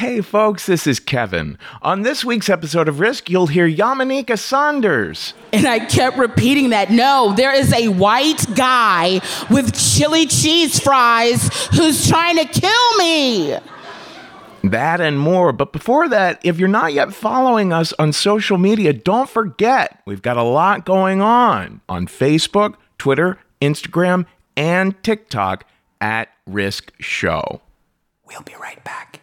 Hey folks, this is Kevin. On this week's episode of Risk, you'll hear Yamaneika Saunders. And I kept repeating that. No, there is a white guy with chili cheese fries who's trying to kill me. That and more. But before that, if you're not yet following us on social media, don't forget we've got a lot going on on Facebook, Twitter, Instagram, and TikTok at Risk Show. We'll be right back.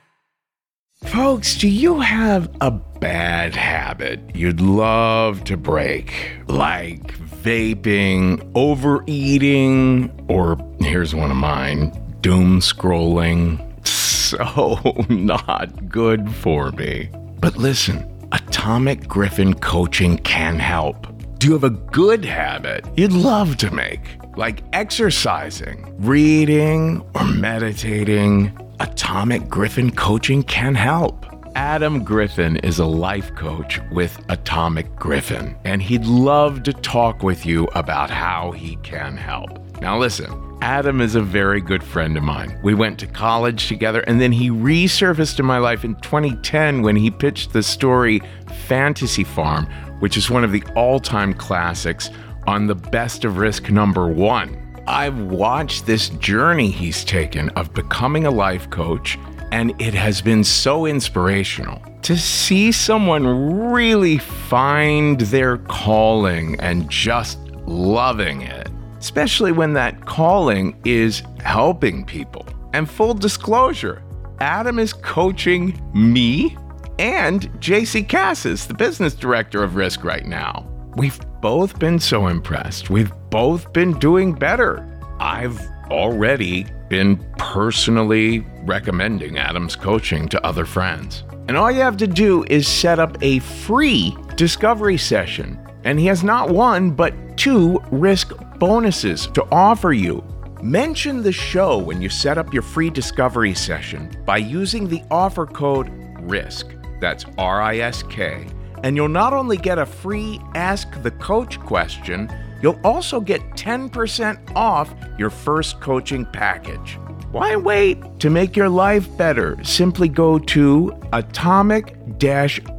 Folks, do you have a bad habit you'd love to break? Like vaping, overeating, or here's one of mine doom scrolling. So not good for me. But listen, Atomic Gryphon Coaching can help. Do you have a good habit you'd love to make? Like exercising, reading, or meditating? Atomic Gryphon Coaching can help. Adam Griffin is a life coach with Atomic Gryphon, and he'd love to talk with you about how he can help. Now, listen, Adam is a very good friend of mine. We went to college together, and then he resurfaced in my life in 2010 when he pitched the story Fantasy Farm, which is one of the all time classics on the best of risk number one. I've watched this journey he's taken of becoming a life coach, and it has been so inspirational to see someone really find their calling and just loving it, especially when that calling is helping people. And full disclosure, Adam is coaching me and JC Cassis, the business director of Risk right now. We've both been so impressed. We've both been doing better. I've already been personally recommending Adam's coaching to other friends. And all you have to do is set up a free discovery session. And he has not one, but two risk bonuses to offer you. Mention the show when you set up your free discovery session by using the offer code RISK. That's R I S K. And you'll not only get a free Ask the Coach question, you'll also get 10% off your first coaching package. Why wait? To make your life better, simply go to atomic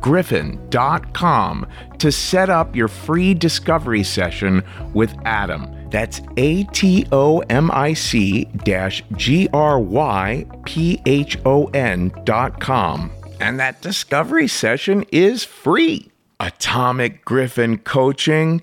gryphon.com to set up your free discovery session with Adam. That's A T O M I C G R Y P H O N dot com. And that discovery session is free. Atomic Gryphon Coaching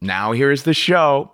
Now, here's the show.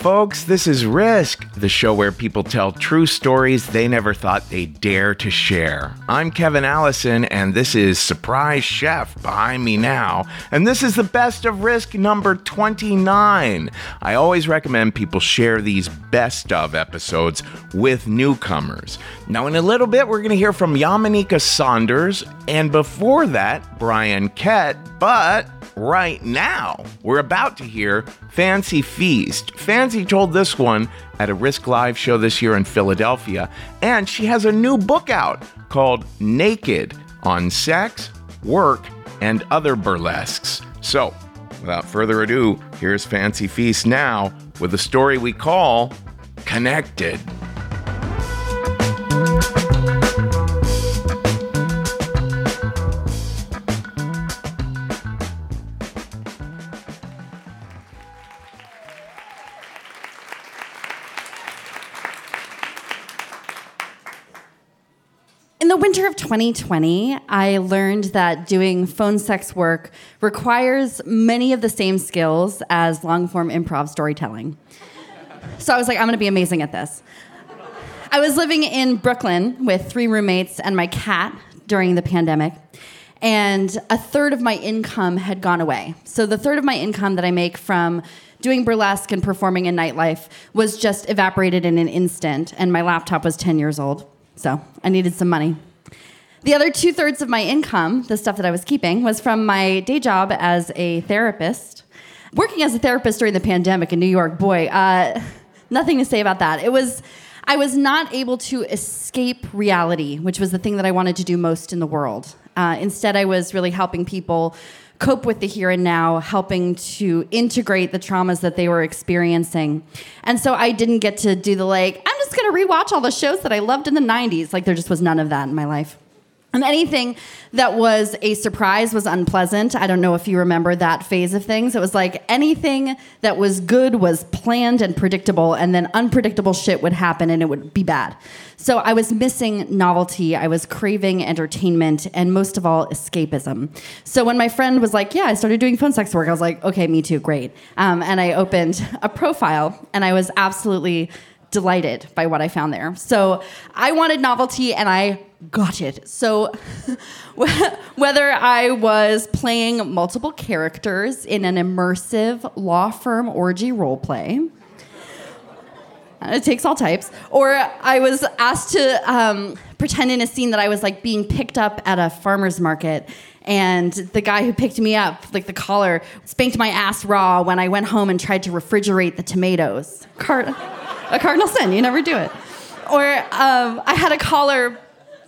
Folks. This is Risk. the show where people tell true stories they never thought they'd dare to share. I'm Kevin Allison, and this is Surprise Chef behind me now. And this is the best of risk number 29. I always recommend people share these best of episodes with newcomers. Now, in a little bit, we're going to hear from Yamaneika Saunders, and before that, Brian Kett, but right now. We're about to hear Fancy Feast. Fancy told this one at a Risk Live show this year in Philadelphia, and she has a new book out called Naked on Sex, Work, and Other Burlesques. So, without further ado, here's Fancy Feast now with a story we call Connected. 2020, I learned that doing phone sex work requires many of the same skills as long form improv storytelling. So I was like, I'm gonna be amazing at this. I was living in Brooklyn with three roommates and my cat during the pandemic, and a third of my income had gone away. So the third of my income that I make from doing burlesque and performing in nightlife was just evaporated in an instant, and my laptop was 10 years old. So I needed some money. The other two thirds of my income, the stuff that I was keeping, was from my day job as a therapist. Working as a therapist during the pandemic in New York, boy, uh, nothing to say about that. It was, I was not able to escape reality, which was the thing that I wanted to do most in the world. Uh, instead, I was really helping people cope with the here and now, helping to integrate the traumas that they were experiencing. And so I didn't get to do the like, I'm just gonna rewatch all the shows that I loved in the 90s. Like, there just was none of that in my life. And anything that was a surprise was unpleasant. I don't know if you remember that phase of things. It was like anything that was good was planned and predictable, and then unpredictable shit would happen and it would be bad. So I was missing novelty. I was craving entertainment and most of all, escapism. So when my friend was like, Yeah, I started doing phone sex work, I was like, Okay, me too, great. Um, and I opened a profile and I was absolutely delighted by what I found there. So I wanted novelty and I got it. So whether I was playing multiple characters in an immersive law firm orgy role play, it takes all types. Or I was asked to um, pretend in a scene that I was like being picked up at a farmer's market. And the guy who picked me up, like the caller, spanked my ass raw when I went home and tried to refrigerate the tomatoes. Card- a cardinal sin. You never do it. Or um, I had a caller,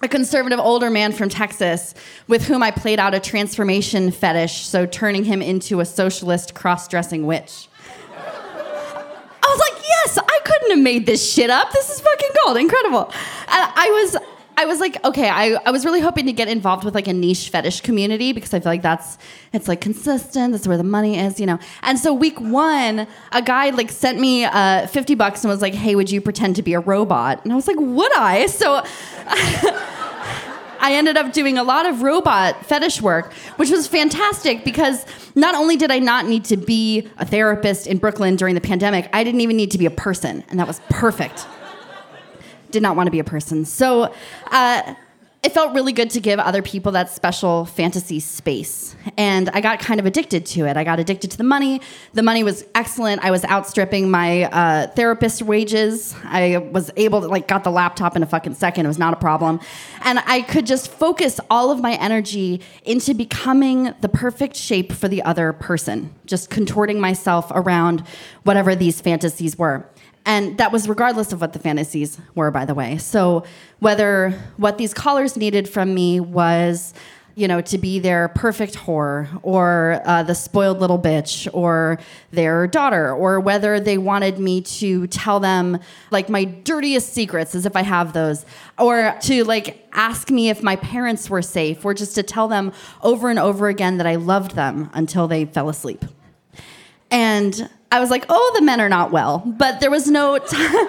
a conservative older man from Texas, with whom I played out a transformation fetish, so turning him into a socialist cross dressing witch. I was like, yes, I couldn't have made this shit up. This is fucking gold. Incredible. And I was I was like, okay, I, I was really hoping to get involved with like a niche fetish community because I feel like that's it's like consistent. That's where the money is, you know. And so week one, a guy like sent me uh, fifty bucks and was like, hey, would you pretend to be a robot? And I was like, would I? So. I ended up doing a lot of robot fetish work, which was fantastic because not only did I not need to be a therapist in Brooklyn during the pandemic, I didn't even need to be a person, and that was perfect did not want to be a person. So uh, it felt really good to give other people that special fantasy space. And I got kind of addicted to it. I got addicted to the money. The money was excellent. I was outstripping my uh, therapist wages. I was able to, like, got the laptop in a fucking second. It was not a problem. And I could just focus all of my energy into becoming the perfect shape for the other person, just contorting myself around whatever these fantasies were. And that was regardless of what the fantasies were, by the way. So whether what these callers needed from me was, you know, to be their perfect whore or uh, the spoiled little bitch or their daughter, or whether they wanted me to tell them like my dirtiest secrets, as if I have those, or to like ask me if my parents were safe, or just to tell them over and over again that I loved them until they fell asleep. And I was like, oh, the men are not well. But there was no time.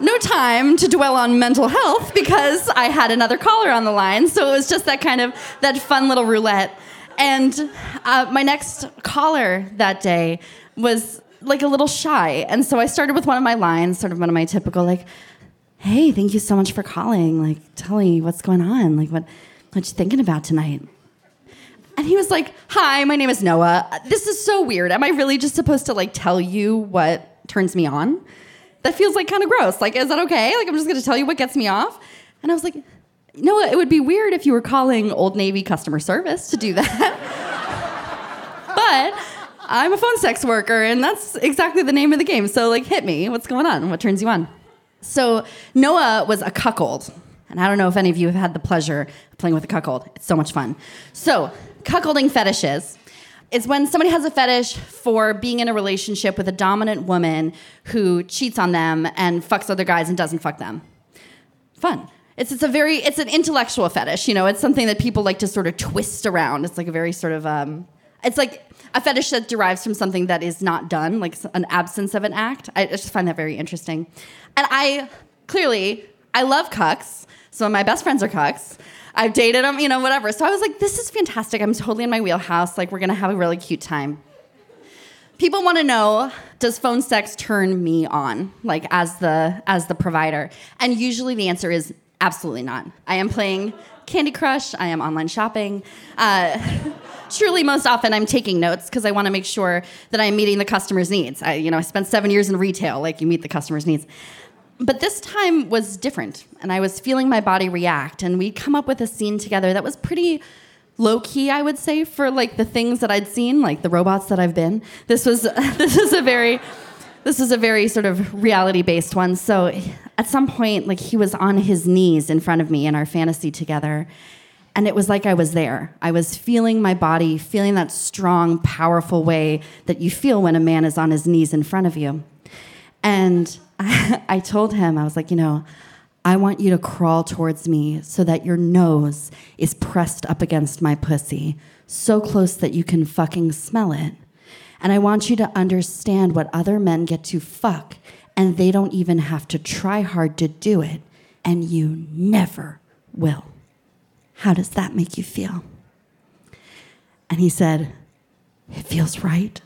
no time to dwell on mental health because I had another caller on the line. So it was just that kind of that fun little roulette. And uh, my next caller that day was like a little shy. And so I started with one of my lines, sort of one of my typical like, "Hey, thank you so much for calling. Like, tell me what's going on. Like, what what you thinking about tonight?" And he was like, "Hi, my name is Noah. This is so weird. Am I really just supposed to like tell you what turns me on? That feels like kind of gross. Like, is that okay? Like, I'm just going to tell you what gets me off?" And I was like, "Noah, it would be weird if you were calling Old Navy customer service to do that." but I'm a phone sex worker, and that's exactly the name of the game. So, like, hit me. What's going on? What turns you on? So, Noah was a cuckold. And I don't know if any of you have had the pleasure of playing with a cuckold. It's so much fun. So, cuckolding fetishes is when somebody has a fetish for being in a relationship with a dominant woman who cheats on them and fucks other guys and doesn't fuck them. Fun. It's, it's a very it's an intellectual fetish you know it's something that people like to sort of twist around it's like a very sort of um, it's like a fetish that derives from something that is not done, like an absence of an act. I just find that very interesting. And I clearly, I love cucks. Some of my best friends are cucks. I've dated them, you know, whatever. So I was like, this is fantastic. I'm totally in my wheelhouse. Like, we're gonna have a really cute time. People want to know, does phone sex turn me on, like as the as the provider? And usually the answer is absolutely not. I am playing Candy Crush. I am online shopping. Uh, truly, most often I'm taking notes because I want to make sure that I'm meeting the customer's needs. I, you know, I spent seven years in retail. Like you meet the customer's needs. But this time was different, and I was feeling my body react. And we'd come up with a scene together that was pretty low key, I would say, for like the things that I'd seen, like the robots that I've been. This was this is a very this is a very sort of reality based one. So at some point, like he was on his knees in front of me in our fantasy together. And it was like I was there. I was feeling my body, feeling that strong, powerful way that you feel when a man is on his knees in front of you. And I, I told him, I was like, you know, I want you to crawl towards me so that your nose is pressed up against my pussy, so close that you can fucking smell it. And I want you to understand what other men get to fuck, and they don't even have to try hard to do it, and you never will. How does that make you feel? And he said, It feels right.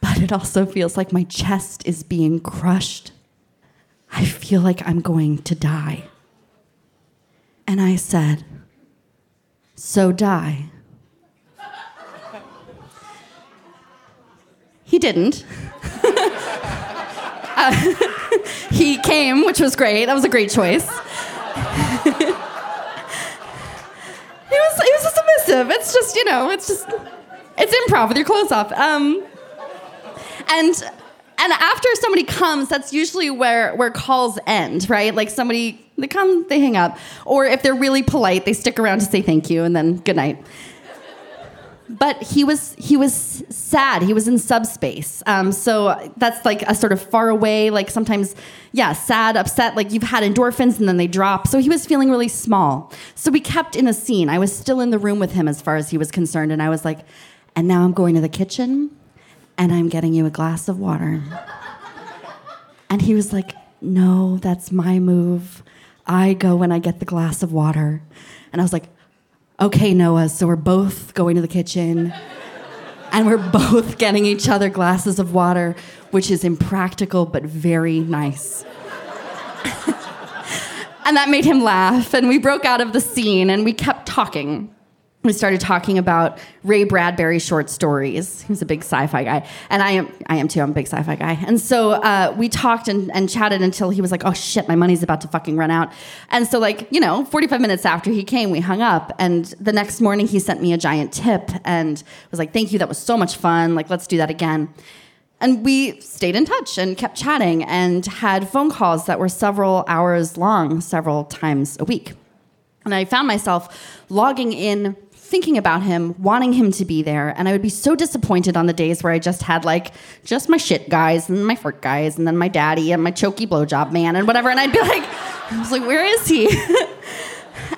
But it also feels like my chest is being crushed. I feel like I'm going to die. And I said, So die. He didn't. uh, he came, which was great. That was a great choice. he was he was submissive. It's just you know, it's just it's improv with your clothes off. Um, and and after somebody comes, that's usually where where calls end, right? Like somebody they come, they hang up, or if they're really polite, they stick around to say thank you and then good night. But he was he was sad. He was in subspace. Um, so that's like a sort of far away, like sometimes, yeah, sad, upset. Like you've had endorphins and then they drop. So he was feeling really small. So we kept in a scene. I was still in the room with him as far as he was concerned, and I was like, and now I'm going to the kitchen and I'm getting you a glass of water. and he was like, No, that's my move. I go when I get the glass of water. And I was like, Okay, Noah, so we're both going to the kitchen and we're both getting each other glasses of water, which is impractical but very nice. and that made him laugh, and we broke out of the scene and we kept talking we started talking about Ray Bradbury short stories. He was a big sci-fi guy, and I am I am too. I'm a big sci-fi guy. And so uh, we talked and, and chatted until he was like, "Oh shit, my money's about to fucking run out." And so like you know, 45 minutes after he came, we hung up. And the next morning, he sent me a giant tip and was like, "Thank you, that was so much fun. Like let's do that again." And we stayed in touch and kept chatting and had phone calls that were several hours long, several times a week. And I found myself logging in thinking about him, wanting him to be there, and I would be so disappointed on the days where I just had like just my shit guys and my fart guys and then my daddy and my choky blowjob man and whatever, and I'd be like, I was like, where is he?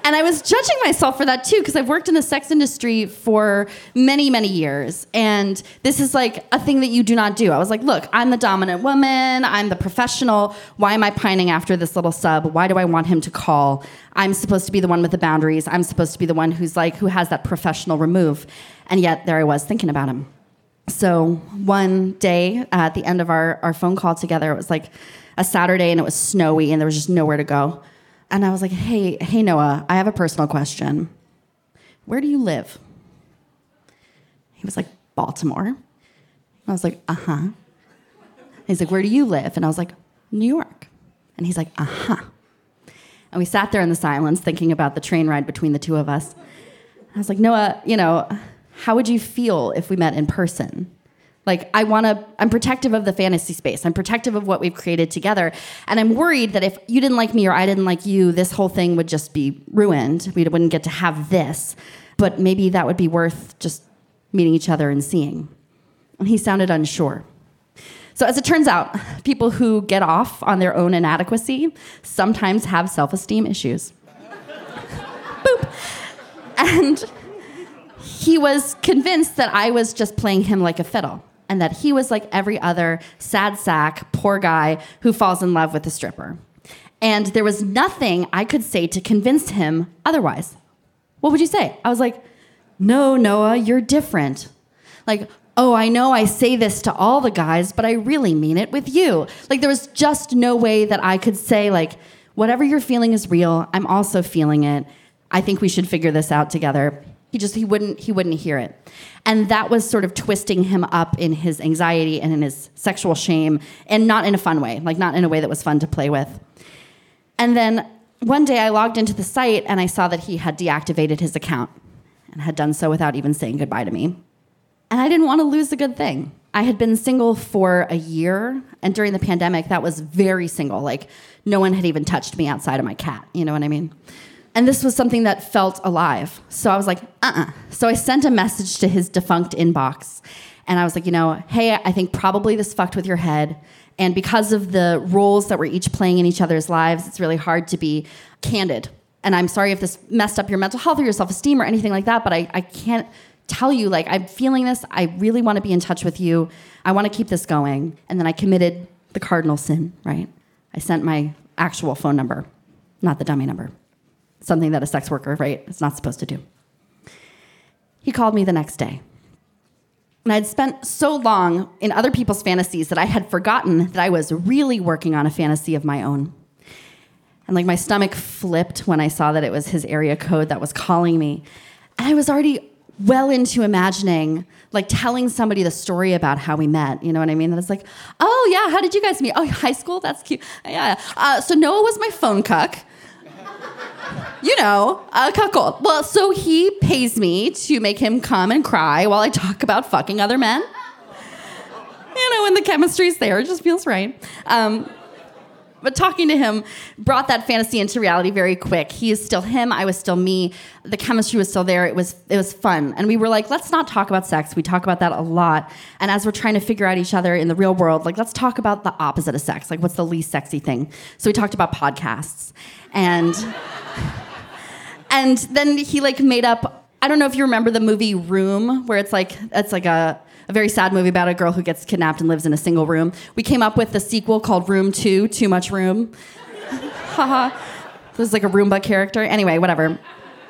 and I was judging myself for that too because I've worked in the sex industry for many, many years. And this is like a thing that you do not do. I was like, look, I'm the dominant woman, I'm the professional. Why am I pining after this little sub? Why do I want him to call? I'm supposed to be the one with the boundaries. I'm supposed to be the one who's like, who has that professional remove. And yet there I was thinking about him. So one day at the end of our, our phone call together, it was like a Saturday and it was snowy and there was just nowhere to go. And I was like, hey, hey, Noah, I have a personal question. Where do you live? He was like, Baltimore. I was like, uh huh. He's like, where do you live? And I was like, New York. And he's like, uh huh. And we sat there in the silence thinking about the train ride between the two of us. I was like, Noah, you know, how would you feel if we met in person? Like, I want to, I'm protective of the fantasy space. I'm protective of what we've created together. And I'm worried that if you didn't like me or I didn't like you, this whole thing would just be ruined. We wouldn't get to have this. But maybe that would be worth just meeting each other and seeing. And he sounded unsure. So, as it turns out, people who get off on their own inadequacy sometimes have self esteem issues. Boop. And he was convinced that I was just playing him like a fiddle and that he was like every other sad sack, poor guy who falls in love with a stripper. And there was nothing I could say to convince him otherwise. What would you say? I was like, no, Noah, you're different. Like, oh, I know I say this to all the guys, but I really mean it with you. Like, there was just no way that I could say, like, whatever you're feeling is real. I'm also feeling it. I think we should figure this out together. He just he wouldn't he wouldn't hear it. And that was sort of twisting him up in his anxiety and in his sexual shame and not in a fun way, like not in a way that was fun to play with. And then one day I logged into the site and I saw that he had deactivated his account and had done so without even saying goodbye to me. And I didn't want to lose a good thing. I had been single for a year, and during the pandemic, that was very single. Like, no one had even touched me outside of my cat. You know what I mean? And this was something that felt alive. So I was like, uh uh So I sent a message to his defunct inbox. And I was like, you know, hey, I think probably this fucked with your head. And because of the roles that we're each playing in each other's lives, it's really hard to be candid. And I'm sorry if this messed up your mental health or your self esteem or anything like that, but I, I can't tell you, like, I'm feeling this. I really want to be in touch with you. I want to keep this going. And then I committed the cardinal sin, right? I sent my actual phone number, not the dummy number something that a sex worker, right, is not supposed to do. He called me the next day. And I'd spent so long in other people's fantasies that I had forgotten that I was really working on a fantasy of my own. And like my stomach flipped when I saw that it was his area code that was calling me. And I was already well into imagining, like telling somebody the story about how we met. You know what I mean? That it's like, oh yeah, how did you guys meet? Oh, high school? That's cute. Yeah. Uh, so Noah was my phone cuck you know, a cuckold. Well, so he pays me to make him come and cry while I talk about fucking other men. You know, when the chemistry's there, it just feels right. Um, but talking to him brought that fantasy into reality very quick. He is still him. I was still me. The chemistry was still there. It was it was fun, and we were like, let's not talk about sex. We talk about that a lot. And as we're trying to figure out each other in the real world, like let's talk about the opposite of sex. Like what's the least sexy thing? So we talked about podcasts, and and then he like made up. I don't know if you remember the movie Room, where it's like it's like a a very sad movie about a girl who gets kidnapped and lives in a single room. We came up with the sequel called Room 2, Too Much Room. Haha. this is like a Roomba character. Anyway, whatever.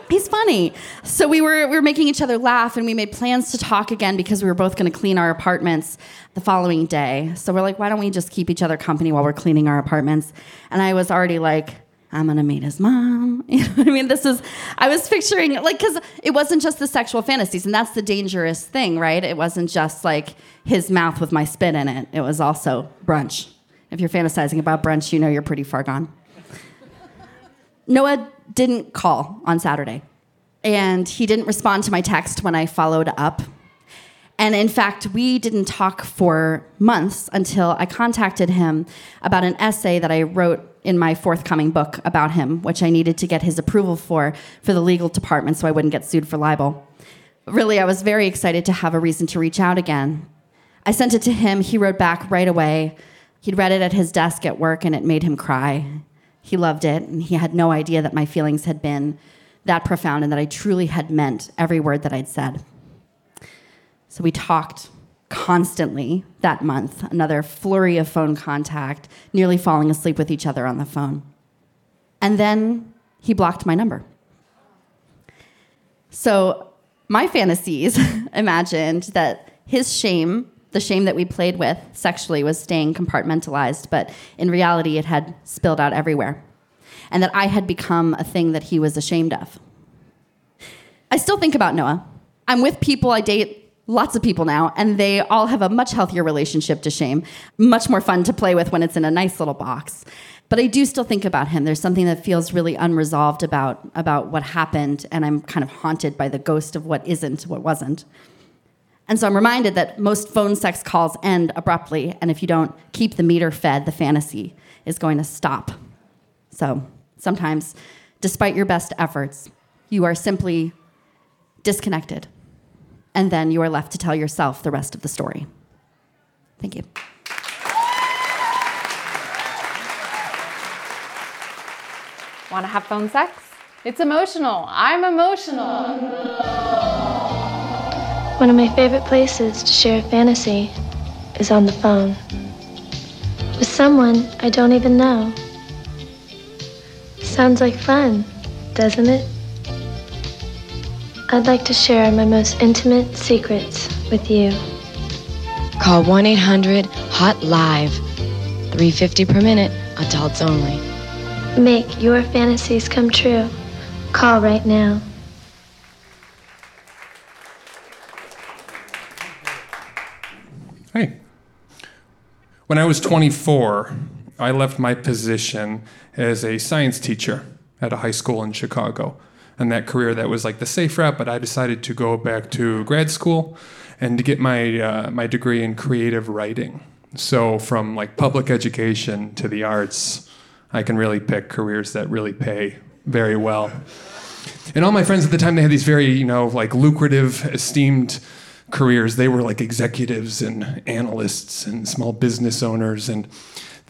He's funny. So we were we were making each other laugh and we made plans to talk again because we were both going to clean our apartments the following day. So we're like, why don't we just keep each other company while we're cleaning our apartments? And I was already like, I'm gonna meet his mom. You know what I mean? This is, I was picturing, it like, because it wasn't just the sexual fantasies, and that's the dangerous thing, right? It wasn't just like his mouth with my spit in it, it was also brunch. If you're fantasizing about brunch, you know you're pretty far gone. Noah didn't call on Saturday, and he didn't respond to my text when I followed up. And in fact, we didn't talk for months until I contacted him about an essay that I wrote in my forthcoming book about him, which I needed to get his approval for for the legal department so I wouldn't get sued for libel. Really, I was very excited to have a reason to reach out again. I sent it to him. He wrote back right away. He'd read it at his desk at work and it made him cry. He loved it, and he had no idea that my feelings had been that profound and that I truly had meant every word that I'd said. So we talked constantly that month, another flurry of phone contact, nearly falling asleep with each other on the phone. And then he blocked my number. So my fantasies imagined that his shame, the shame that we played with sexually, was staying compartmentalized, but in reality, it had spilled out everywhere. And that I had become a thing that he was ashamed of. I still think about Noah. I'm with people, I date lots of people now, and they all have a much healthier relationship to shame, much more fun to play with when it's in a nice little box. But I do still think about him. There's something that feels really unresolved about, about what happened, and I'm kind of haunted by the ghost of what isn't, what wasn't. And so I'm reminded that most phone sex calls end abruptly, and if you don't keep the meter fed, the fantasy is going to stop. So sometimes, despite your best efforts, you are simply disconnected. And then you are left to tell yourself the rest of the story. Thank you. Want to have phone sex? It's emotional. I'm emotional. One of my favorite places to share a fantasy is on the phone. With someone I don't even know. Sounds like fun, doesn't it? I'd like to share my most intimate secrets with you. Call 1 800 HOT LIVE. 350 per minute, adults only. Make your fantasies come true. Call right now. Hey. When I was 24, I left my position as a science teacher at a high school in Chicago. And that career that was like the safe route, but I decided to go back to grad school and to get my uh, my degree in creative writing. So from like public education to the arts, I can really pick careers that really pay very well. And all my friends at the time, they had these very, you know, like lucrative, esteemed careers. They were like executives and analysts and small business owners. And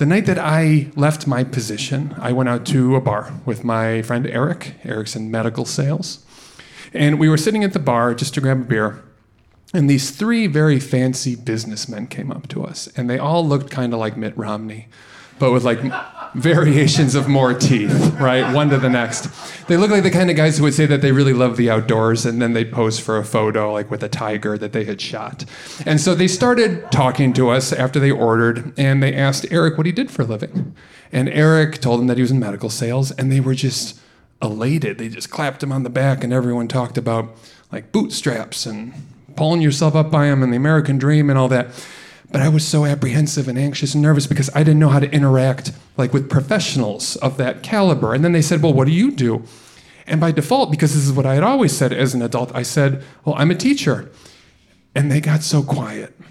the night that I left my position, I went out to a bar with my friend Eric. Eric's in medical sales. And we were sitting at the bar just to grab a beer. And these three very fancy businessmen came up to us. And they all looked kind of like Mitt Romney, but with like variations of more teeth, right? One to the next. They look like the kind of guys who would say that they really love the outdoors and then they'd pose for a photo, like with a tiger that they had shot. And so they started talking to us after they ordered and they asked Eric what he did for a living. And Eric told them that he was in medical sales and they were just elated. They just clapped him on the back and everyone talked about like bootstraps and pulling yourself up by them and the American dream and all that. But I was so apprehensive and anxious and nervous because I didn't know how to interact like with professionals of that caliber. And then they said, "Well, what do you do?" And by default, because this is what I had always said as an adult, I said, "Well, I'm a teacher." And they got so quiet.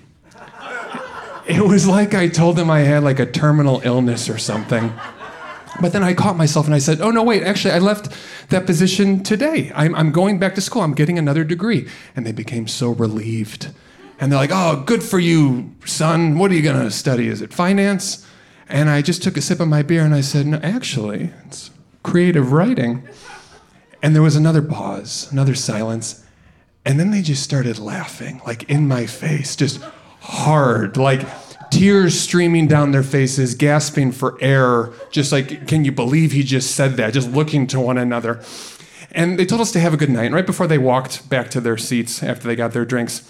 It was like I told them I had like a terminal illness or something. But then I caught myself and I said, oh, no, wait, actually, I left that position today. I'm, I'm going back to school. I'm getting another degree. And they became so relieved. And they're like, oh, good for you, son. What are you to study? Is it finance? And I just took a sip of my beer and I said, no, actually, it's creative writing. And there was another pause, another silence. And then they just started laughing, like in my face, just hard, like tears streaming down their faces, gasping for air, just like, can you believe he just said that? Just looking to one another. And they told us to have a good night. And right before they walked back to their seats after they got their drinks,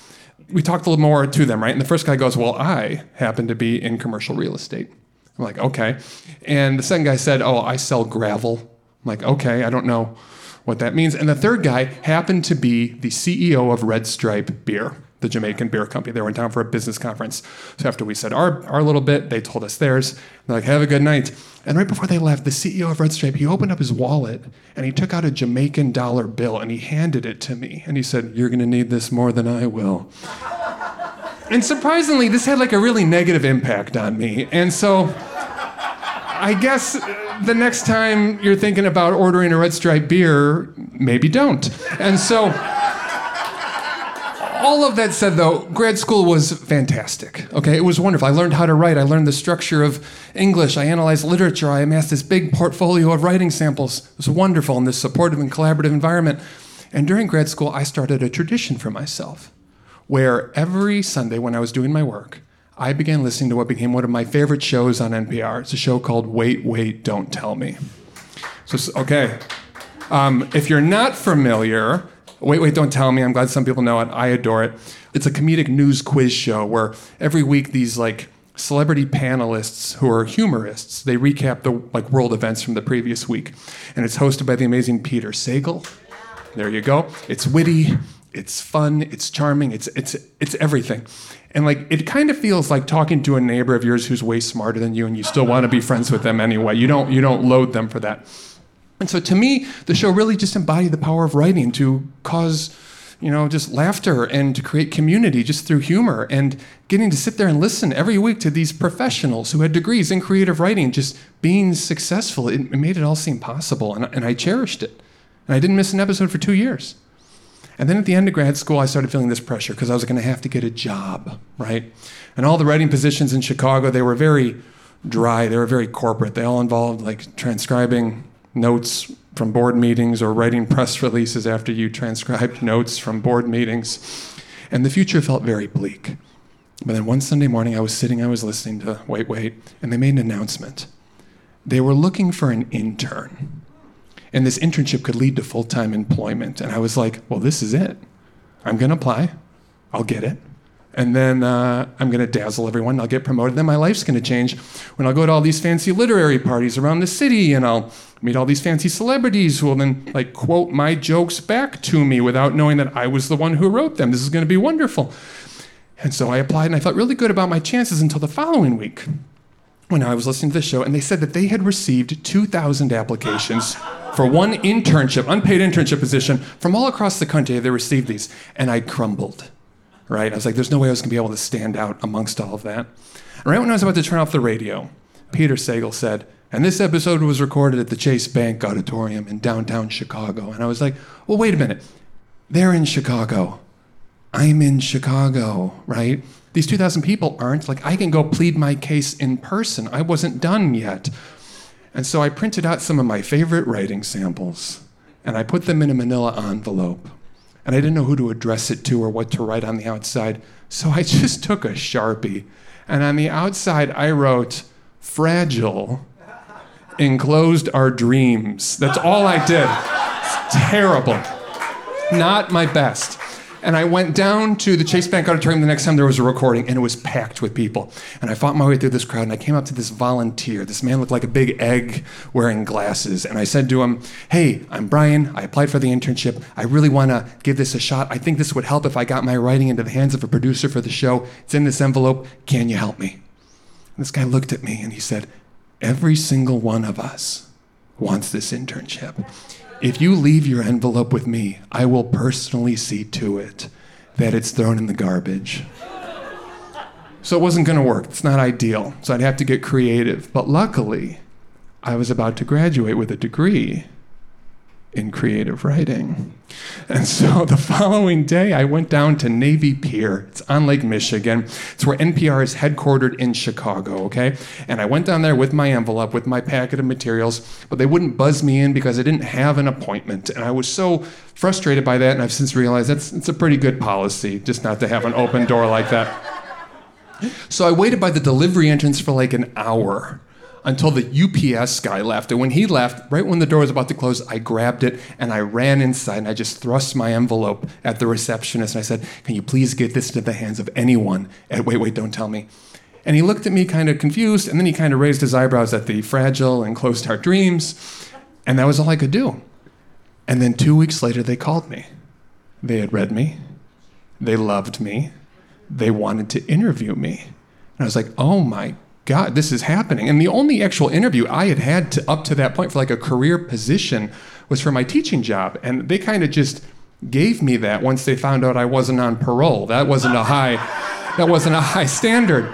we talked a little more to them, right? And the first guy goes, Well, I happen to be in commercial real estate. I'm like, Okay. And the second guy said, Oh, I sell gravel. I'm like, Okay, I don't know what that means. And the third guy happened to be the CEO of Red Stripe Beer, the Jamaican beer company. They were in town for a business conference. So after we said our, our little bit, they told us theirs. They're like, Have a good night. And right before they left, the CEO of Red Stripe, he opened up his wallet and he took out a Jamaican dollar bill and he handed it to me. And he said, You're going to need this more than I will. and surprisingly, this had like a really negative impact on me. And so I guess uh, the next time you're thinking about ordering a Red Stripe beer, maybe don't. And so all of that said, though, grad school was fantastic. Okay, it was wonderful. I learned how to write. I learned the structure of English. I analyzed literature. I amassed this big portfolio of writing samples. It was wonderful in this supportive and collaborative environment. And during grad school, I started a tradition for myself where every Sunday when I was doing my work, I began listening to what became one of my favorite shows on NPR. It's a show called Wait, Wait, Don't Tell Me. So, okay. Um, if you're not familiar, Wait, Wait, Don't Tell Me. I'm glad some people know it. I adore it. It's a comedic news quiz show where every week these like celebrity panelists who are humorists they recap the like world events from the previous week, and it's hosted by the amazing Peter Sagal. There you go. It's witty, it's fun, it's charming, it's it's it's everything. And like it kind of feels like talking to a neighbor of yours who's way smarter than you and you still want to be friends with them anyway. You don't you don't load them for that. And so to me, the show really just embodied the power of writing to cause you know, just laughter and to create community just through humor and getting to sit there and listen every week to these professionals who had degrees in creative writing just being successful. It, it made it all seem possible, and, and I cherished it. And I didn't miss an episode for two years. And then at the end of grad school, I started feeling this pressure because I was going to have to get a job, right? And all the writing positions in Chicago, they were very dry. They were very corporate. They all involved like transcribing notes from board meetings or writing press releases after you transcribed notes from board meetings. And the future felt very bleak. But then one Sunday morning, I was sitting, I was listening to Wait, Wait, and they made an announcement. They were looking for an intern. And this internship could lead to full time employment. And I was like, well, this is it. I'm going to apply, I'll get it and then uh, I'm going to dazzle everyone. I'll get promoted. Then my life's going to change when I'll go to all these fancy literary parties around the city, and I'll meet all these fancy celebrities who will then like quote my jokes back to me without knowing that I was the one who wrote them. This is going to be wonderful. And so I applied, and I felt really good about my chances until the following week when I was listening to the show, and they said that they had received 2,000 applications for one internship, unpaid internship position from all across the country. They received these, and I crumbled right? I was like, there's no way I was going to be able to stand out amongst all of that. Right when I was about to turn off the radio, Peter Sagal said, and this episode was recorded at the Chase Bank Auditorium in downtown Chicago. And I was like, well, wait a minute. They're in Chicago. I'm in Chicago, right? These 2,000 people aren't. Like, I can go plead my case in person. I wasn't done yet. And so I printed out some of my favorite writing samples and I put them in a manila envelope and I didn't know who to address it to or what to write on the outside. So I just took a Sharpie, and on the outside, I wrote, Fragile, enclosed our dreams. That's all I did. It's terrible. Not my best. And I went down to the Chase Bank Auditorium the next time there was a recording, and it was packed with people. And I fought my way through this crowd, and I came up to this volunteer. This man looked like a big egg wearing glasses. And I said to him, Hey, I'm Brian. I applied for the internship. I really want to give this a shot. I think this would help if I got my writing into the hands of a producer for the show. It's in this envelope. Can you help me? And this guy looked at me and he said, Every single one of us wants this internship. If you leave your envelope with me, I will personally see to it that it's thrown in the garbage. So it wasn't going to work. It's not ideal. So I'd have to get creative. But luckily, I was about to graduate with a degree in creative writing. And so the following day, I went down to Navy Pier. It's on Lake Michigan. It's where NPR is headquartered in Chicago, okay? And I went down there with my envelope, with my packet of materials, but they wouldn't buzz me in because I didn't have an appointment. And I was so frustrated by that, and I've since realized that's it's a pretty good policy just not to have an open door like that. So I waited by the delivery entrance for like an hour until the UPS guy left. And when he left, right when the door was about to close, I grabbed it and I ran inside and I just thrust my envelope at the receptionist and I said, Can you please get this into the hands of anyone at Wait, Wait, Don't Tell Me? And he looked at me kind of confused and then he kind of raised his eyebrows at the fragile and closed heart dreams. And that was all I could do. And then two weeks later, they called me. They had read me, they loved me, they wanted to interview me. And I was like, oh my God, this is happening. And the only actual interview I had had to, up to that point for like a career position was for my teaching job. And they kind of just gave me that once they found out I wasn't on parole. That wasn't a high, that wasn't a high standard.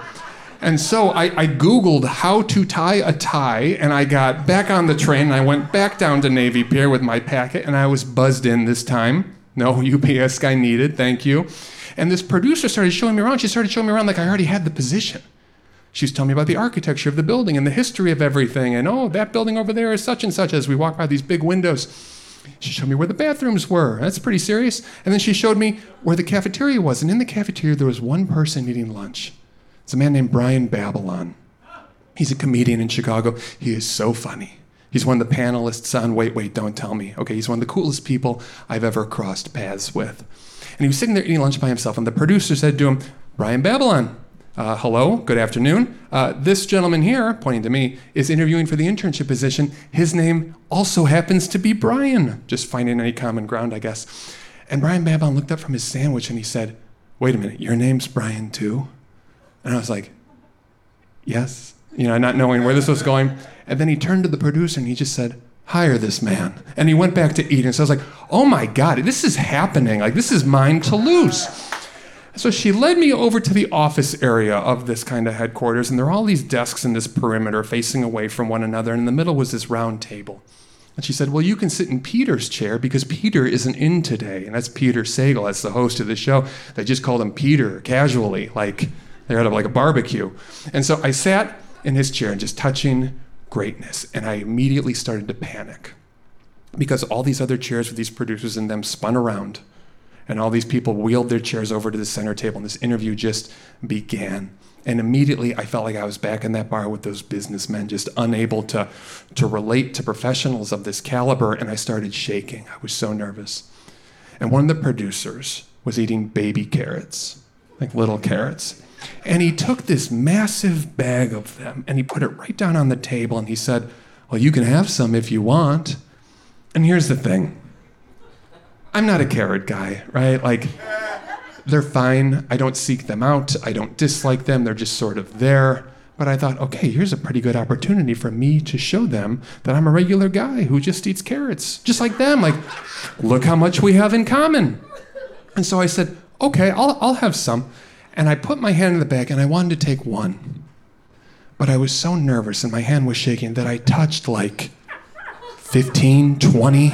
And so I, I, Googled how to tie a tie, and I got back on the train, and I went back down to Navy Pier with my packet, and I was buzzed in this time. No UPS guy needed, thank you. And this producer started showing me around. She started showing me around like I already had the position. She was telling me about the architecture of the building and the history of everything. And oh, that building over there is such and such as we walk by these big windows. She showed me where the bathrooms were. That's pretty serious. And then she showed me where the cafeteria was. And in the cafeteria, there was one person eating lunch. It's a man named Brian Babylon. He's a comedian in Chicago. He is so funny. He's one of the panelists on Wait, Wait, Don't Tell Me. Okay, he's one of the coolest people I've ever crossed paths with. And he was sitting there eating lunch by himself, and the producer said to him, Brian Babylon, uh, hello, good afternoon. Uh, this gentleman here, pointing to me, is interviewing for the internship position. His name also happens to be Brian. Just finding any common ground, I guess. And Brian Babylon looked up from his sandwich and he said, Wait a minute, your name's Brian too? And I was like, Yes. You know, not knowing where this was going. And then he turned to the producer and he just said, Hire this man. And he went back to eating. So I was like, Oh my God, this is happening. Like, this is mine to lose. So she led me over to the office area of this kind of headquarters, and there are all these desks in this perimeter facing away from one another, and in the middle was this round table. And she said, Well, you can sit in Peter's chair because Peter isn't in today. And that's Peter Sagal. That's the host of the show. They just called him Peter casually, like they're out of like a barbecue. And so I sat in his chair and just touching greatness. And I immediately started to panic because all these other chairs with these producers in them spun around. And all these people wheeled their chairs over to the center table, and this interview just began. And immediately I felt like I was back in that bar with those businessmen, just unable to, to relate to professionals of this caliber. And I started shaking. I was so nervous. And one of the producers was eating baby carrots, like little carrots. And he took this massive bag of them and he put it right down on the table and he said, Well, you can have some if you want. And here's the thing I'm not a carrot guy, right? Like, they're fine. I don't seek them out. I don't dislike them. They're just sort of there. But I thought, okay, here's a pretty good opportunity for me to show them that I'm a regular guy who just eats carrots, just like them. Like, look how much we have in common. And so I said, okay, I'll, I'll have some. And I put my hand in the bag and I wanted to take one. But I was so nervous and my hand was shaking that I touched like 15, 20.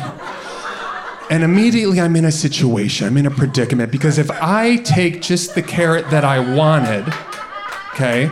And immediately I'm in a situation, I'm in a predicament because if I take just the carrot that I wanted, okay,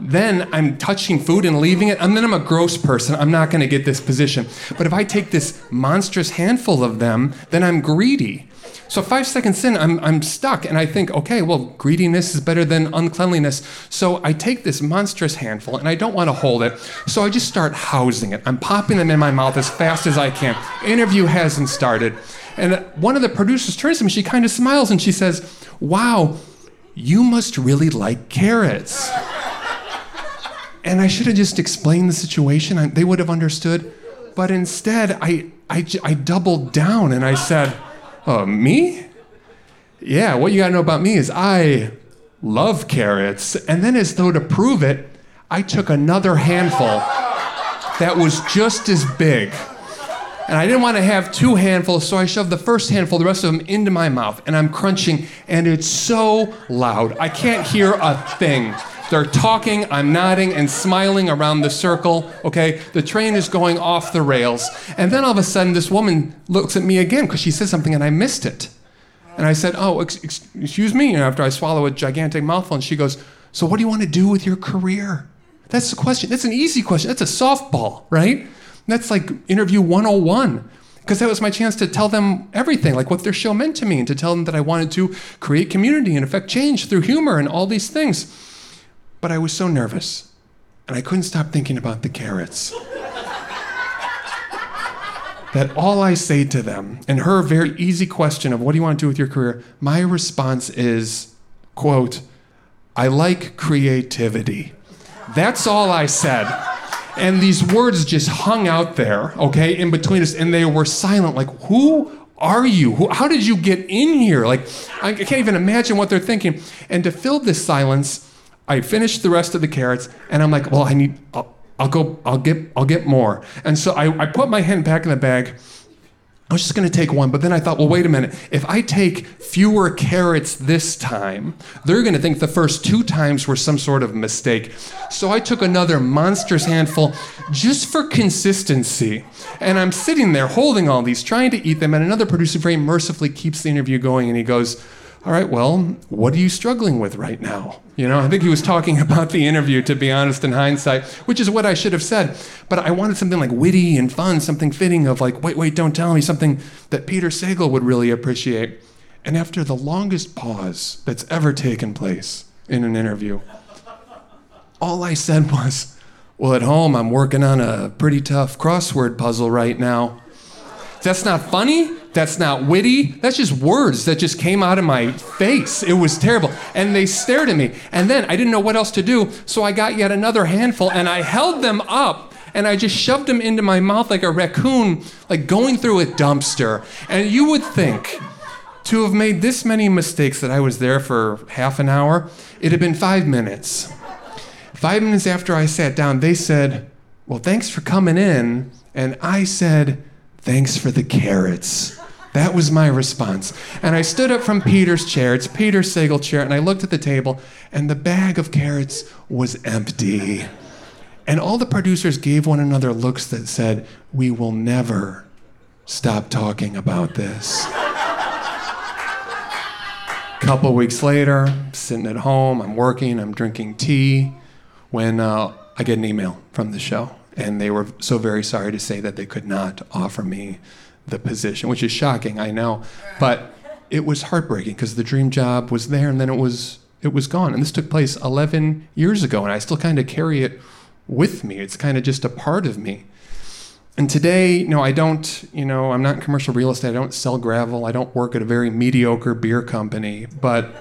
then I'm touching food and leaving it, and then I'm a gross person. I'm not gonna get this position. But if I take this monstrous handful of them, then I'm greedy. So five seconds in, I'm, I'm stuck, and I think, okay, well, greediness is better than uncleanliness. So I take this monstrous handful, and I don't want to hold it. So I just start housing it. I'm popping them in my mouth as fast as I can. Interview hasn't started. And one of the producers turns to me, she kind of smiles, and she says, Wow, you must really like carrots. And I should have just explained the situation. I, they would have understood. But instead, I, I, I doubled down and I said, Oh, me? Yeah, what you gotta know about me is I love carrots. And then, as though to prove it, I took another handful that was just as big. And I didn't want to have two handfuls, so I shoved the first handful, the rest of them, into my mouth. And I'm crunching, and it's so loud. I can't hear a thing. They're talking, I'm nodding and smiling around the circle, okay? The train is going off the rails. And then all of a sudden, this woman looks at me again because she said something and I missed it. And I said, Oh, ex- ex- excuse me, after I swallow a gigantic mouthful. And she goes, So what do you want to do with your career? That's the question. That's an easy question. That's a softball, right? That's like interview 101 because that was my chance to tell them everything, like what their show meant to me, and to tell them that I wanted to create community and affect change through humor and all these things. But I was so nervous, and I couldn't stop thinking about the carrots. that all I say to them, and her very easy question of what do you want to do with your career, my response is, quote, I like creativity. That's all I said. And these words just hung out there, okay, in between us, and they were silent. Like, who are you? Who, how did you get in here? Like, I can't even imagine what they're thinking. And to fill this silence, I finished the rest of the carrots, and I'm like, well, I need, I'll, I'll go, I'll get, I'll get more. And so I, I put my hand back in the bag. I was just going to take one, but then I thought, well, wait a minute. If I take fewer carrots this time, they're going to think the first two times were some sort of mistake. So I took another monstrous handful just for consistency. And I'm sitting there holding all these, trying to eat them. And another producer very mercifully keeps the interview going and he goes, all right, well, what are you struggling with right now? You know, I think he was talking about the interview, to be honest, in hindsight, which is what I should have said. But I wanted something like witty and fun, something fitting of like, wait, wait, don't tell me, something that Peter Sagal would really appreciate. And after the longest pause that's ever taken place in an interview, all I said was, Well, at home, I'm working on a pretty tough crossword puzzle right now. That's not funny. That's not witty. That's just words that just came out of my face. It was terrible. And they stared at me. And then I didn't know what else to do, so I got yet another handful and I held them up and I just shoved them into my mouth like a raccoon, like going through a dumpster. And you would think to have made this many mistakes that I was there for half an hour, it had been five minutes. Five minutes after I sat down, they said, Well, thanks for coming in. And I said, Thanks for the carrots. That was my response. And I stood up from Peter's chair, it's Peter's Sagal chair, and I looked at the table, and the bag of carrots was empty. And all the producers gave one another looks that said, We will never stop talking about this. A couple weeks later, sitting at home, I'm working, I'm drinking tea, when uh, I get an email from the show. And they were so very sorry to say that they could not offer me the position, which is shocking, I know. But it was heartbreaking because the dream job was there and then it was it was gone. And this took place 11 years ago, and I still kind of carry it with me. It's kind of just a part of me. And today, no, I don't, you know, I'm not in commercial real estate. I don't sell gravel. I don't work at a very mediocre beer company, but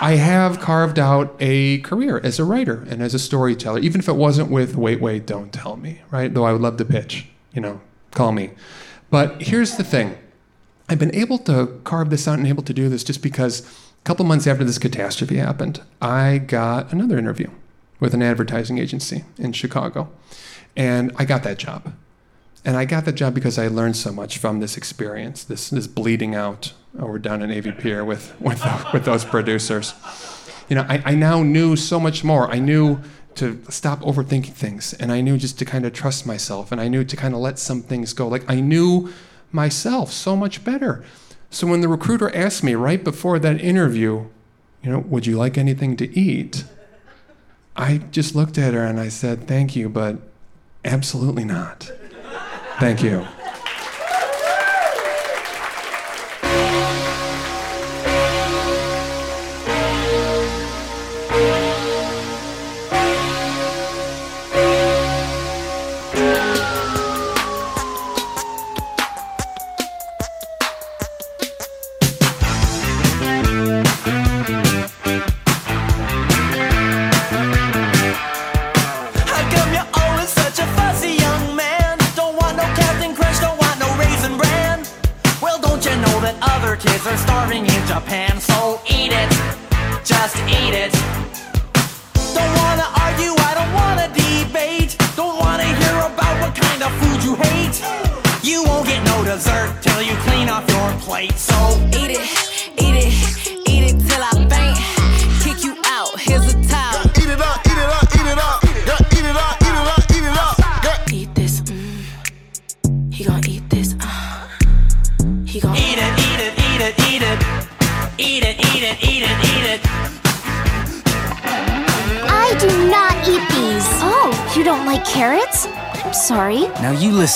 I have carved out a career as a writer and as a storyteller, even if it wasn't with Wait, Wait, Don't Tell Me, right? Though I would love to pitch, you know, call me. But here's the thing I've been able to carve this out and able to do this just because a couple months after this catastrophe happened, I got another interview with an advertising agency in Chicago. And I got that job. And I got that job because I learned so much from this experience, this, this bleeding out over down in Navy Pier with, with, with those producers. You know, I, I now knew so much more. I knew to stop overthinking things, and I knew just to kind of trust myself, and I knew to kind of let some things go. Like, I knew myself so much better. So when the recruiter asked me right before that interview, you know, would you like anything to eat? I just looked at her and I said, thank you, but absolutely not. Thank you.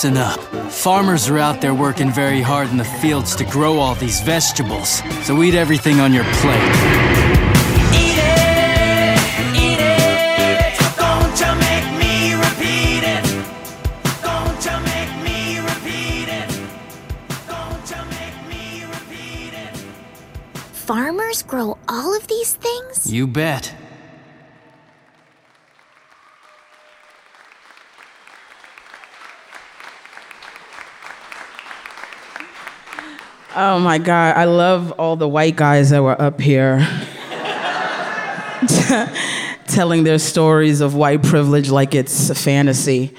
Listen up. Farmers are out there working very hard in the fields to grow all these vegetables. So eat everything on your plate. Eat it, eat it. Don't you make me repeat it. Don't you make me repeat it. Don't you make me repeat it. Farmers grow all of these things? You bet. Oh my God, I love all the white guys that were up here telling their stories of white privilege like it's a fantasy.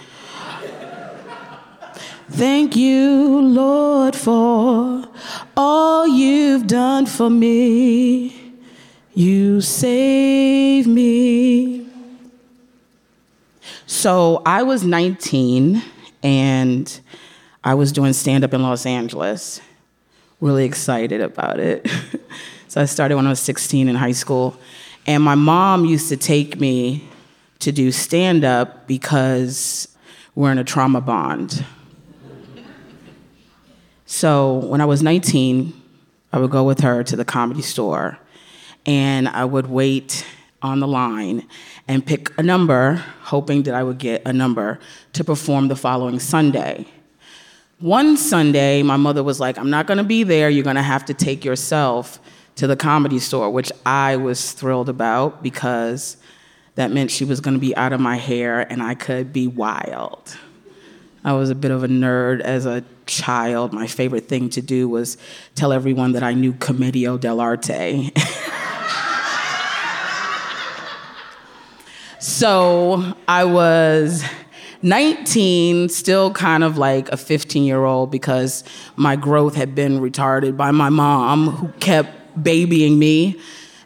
Thank you, Lord, for all you've done for me. You saved me. So I was 19 and I was doing stand up in Los Angeles really excited about it. so I started when I was 16 in high school. And my mom used to take me to do stand up because we're in a trauma bond. So when I was 19, I would go with her to the comedy store and I would wait on the line and pick a number, hoping that I would get a number to perform the following Sunday. One Sunday, my mother was like, I'm not gonna be there, you're gonna have to take yourself to the comedy store, which I was thrilled about because that meant she was gonna be out of my hair and I could be wild. I was a bit of a nerd as a child. My favorite thing to do was tell everyone that I knew Commedia dell'arte. so I was 19, still kind of like a 15 year old because my growth had been retarded by my mom, who kept babying me.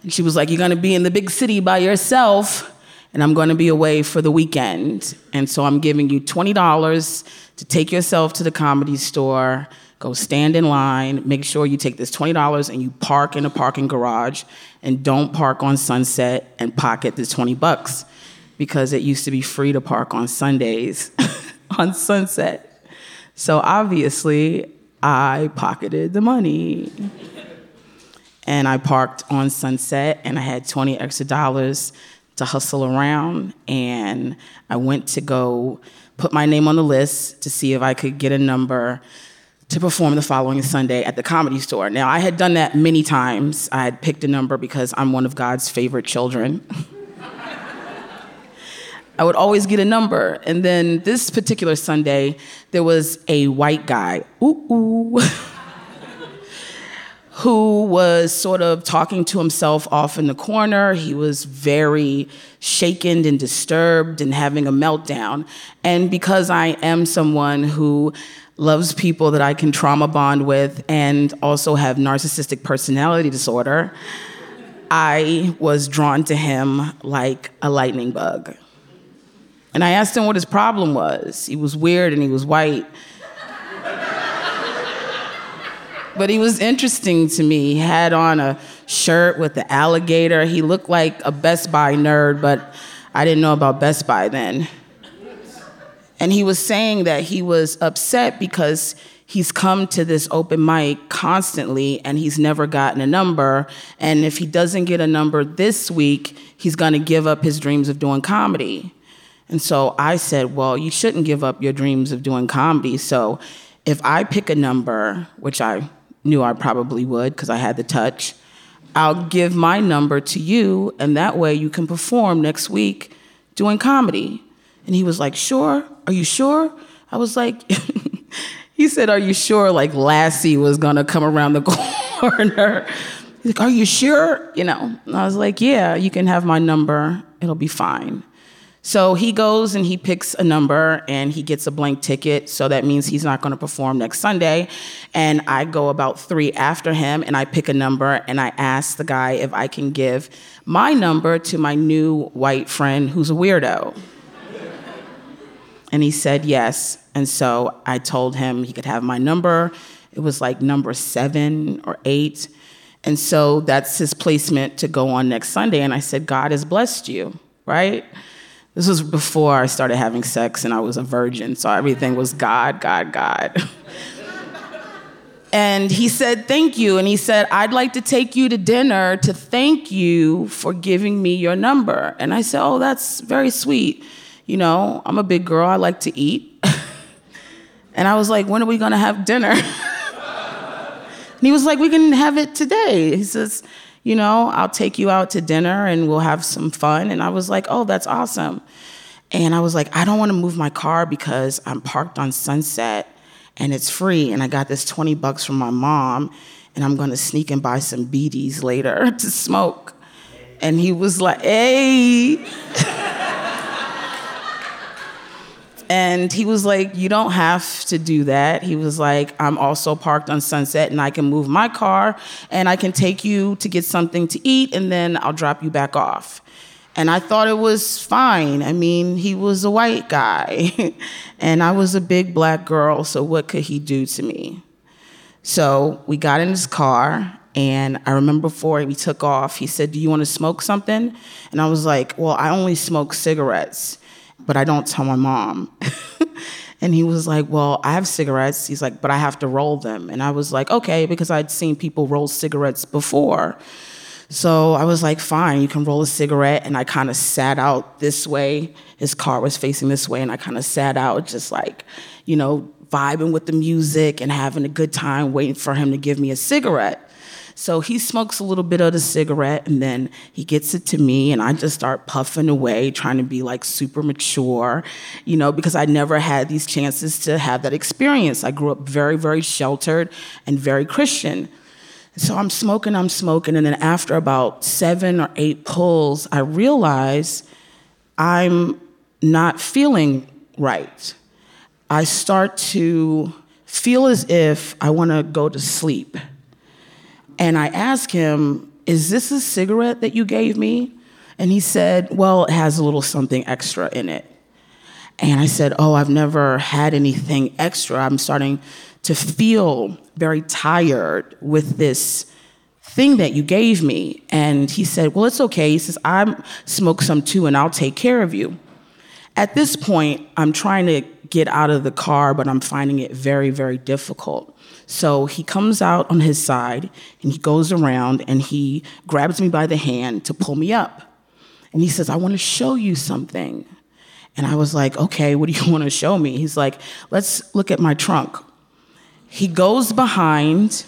She was like, You're gonna be in the big city by yourself, and I'm gonna be away for the weekend. And so I'm giving you $20 to take yourself to the comedy store, go stand in line, make sure you take this $20 and you park in a parking garage, and don't park on Sunset and pocket the 20 bucks because it used to be free to park on Sundays on Sunset. So obviously, I pocketed the money. And I parked on Sunset and I had 20 extra dollars to hustle around. And I went to go put my name on the list to see if I could get a number to perform the following Sunday at the comedy store. Now, I had done that many times. I had picked a number because I'm one of God's favorite children. I would always get a number. And then this particular Sunday, there was a white guy, ooh, ooh, who was sort of talking to himself off in the corner. He was very shaken and disturbed and having a meltdown. And because I am someone who loves people that I can trauma bond with and also have narcissistic personality disorder, I was drawn to him like a lightning bug. And I asked him what his problem was. He was weird and he was white. but he was interesting to me. He had on a shirt with the alligator. He looked like a Best Buy nerd, but I didn't know about Best Buy then. And he was saying that he was upset because he's come to this open mic constantly and he's never gotten a number. And if he doesn't get a number this week, he's gonna give up his dreams of doing comedy. And so I said, Well, you shouldn't give up your dreams of doing comedy. So if I pick a number, which I knew I probably would because I had the touch, I'll give my number to you, and that way you can perform next week doing comedy. And he was like, Sure? Are you sure? I was like, He said, Are you sure? Like Lassie was gonna come around the corner. He's like, Are you sure? You know, and I was like, Yeah, you can have my number, it'll be fine. So he goes and he picks a number and he gets a blank ticket. So that means he's not going to perform next Sunday. And I go about three after him and I pick a number and I ask the guy if I can give my number to my new white friend who's a weirdo. and he said yes. And so I told him he could have my number. It was like number seven or eight. And so that's his placement to go on next Sunday. And I said, God has blessed you, right? This was before I started having sex and I was a virgin, so everything was God, God, God. and he said, Thank you. And he said, I'd like to take you to dinner to thank you for giving me your number. And I said, Oh, that's very sweet. You know, I'm a big girl, I like to eat. and I was like, When are we gonna have dinner? and he was like, We can have it today. He says, you know, I'll take you out to dinner and we'll have some fun. And I was like, oh, that's awesome. And I was like, I don't want to move my car because I'm parked on Sunset and it's free. And I got this 20 bucks from my mom and I'm going to sneak and buy some BDs later to smoke. And he was like, hey. And he was like, You don't have to do that. He was like, I'm also parked on Sunset and I can move my car and I can take you to get something to eat and then I'll drop you back off. And I thought it was fine. I mean, he was a white guy and I was a big black girl, so what could he do to me? So we got in his car and I remember before we took off, he said, Do you want to smoke something? And I was like, Well, I only smoke cigarettes but I don't tell my mom. and he was like, Well, I have cigarettes. He's like, But I have to roll them. And I was like, Okay, because I'd seen people roll cigarettes before. So I was like, fine, you can roll a cigarette. And I kind of sat out this way. His car was facing this way, and I kind of sat out, just like, you know, vibing with the music and having a good time, waiting for him to give me a cigarette. So he smokes a little bit of the cigarette and then he gets it to me, and I just start puffing away, trying to be like super mature, you know, because I never had these chances to have that experience. I grew up very, very sheltered and very Christian. So I'm smoking, I'm smoking, and then after about seven or eight pulls, I realize I'm not feeling right. I start to feel as if I want to go to sleep. And I ask him, Is this a cigarette that you gave me? And he said, Well, it has a little something extra in it. And I said, Oh, I've never had anything extra. I'm starting to feel very tired with this thing that you gave me. And he said, Well, it's okay. He says, I smoke some too, and I'll take care of you. At this point, I'm trying to get out of the car, but I'm finding it very, very difficult. So he comes out on his side and he goes around and he grabs me by the hand to pull me up. And he says, I want to show you something. And I was like, okay, what do you want to show me? He's like, let's look at my trunk. He goes behind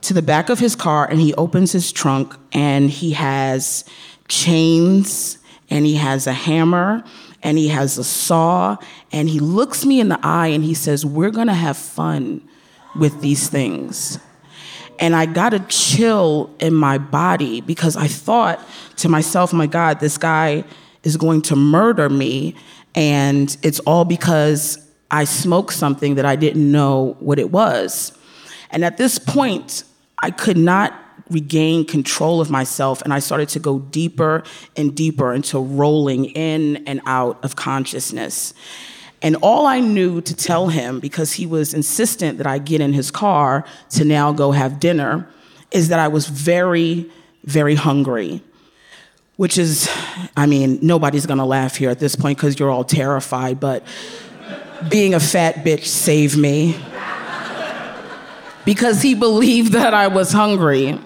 to the back of his car and he opens his trunk and he has chains and he has a hammer and he has a saw and he looks me in the eye and he says, We're gonna have fun with these things. And I got a chill in my body because I thought to myself, my God, this guy is going to murder me. And it's all because I smoked something that I didn't know what it was. And at this point, I could not regain control of myself and I started to go deeper and deeper into rolling in and out of consciousness. And all I knew to tell him, because he was insistent that I get in his car to now go have dinner, is that I was very, very hungry. Which is, I mean, nobody's gonna laugh here at this point because you're all terrified, but being a fat bitch saved me. Because he believed that I was hungry.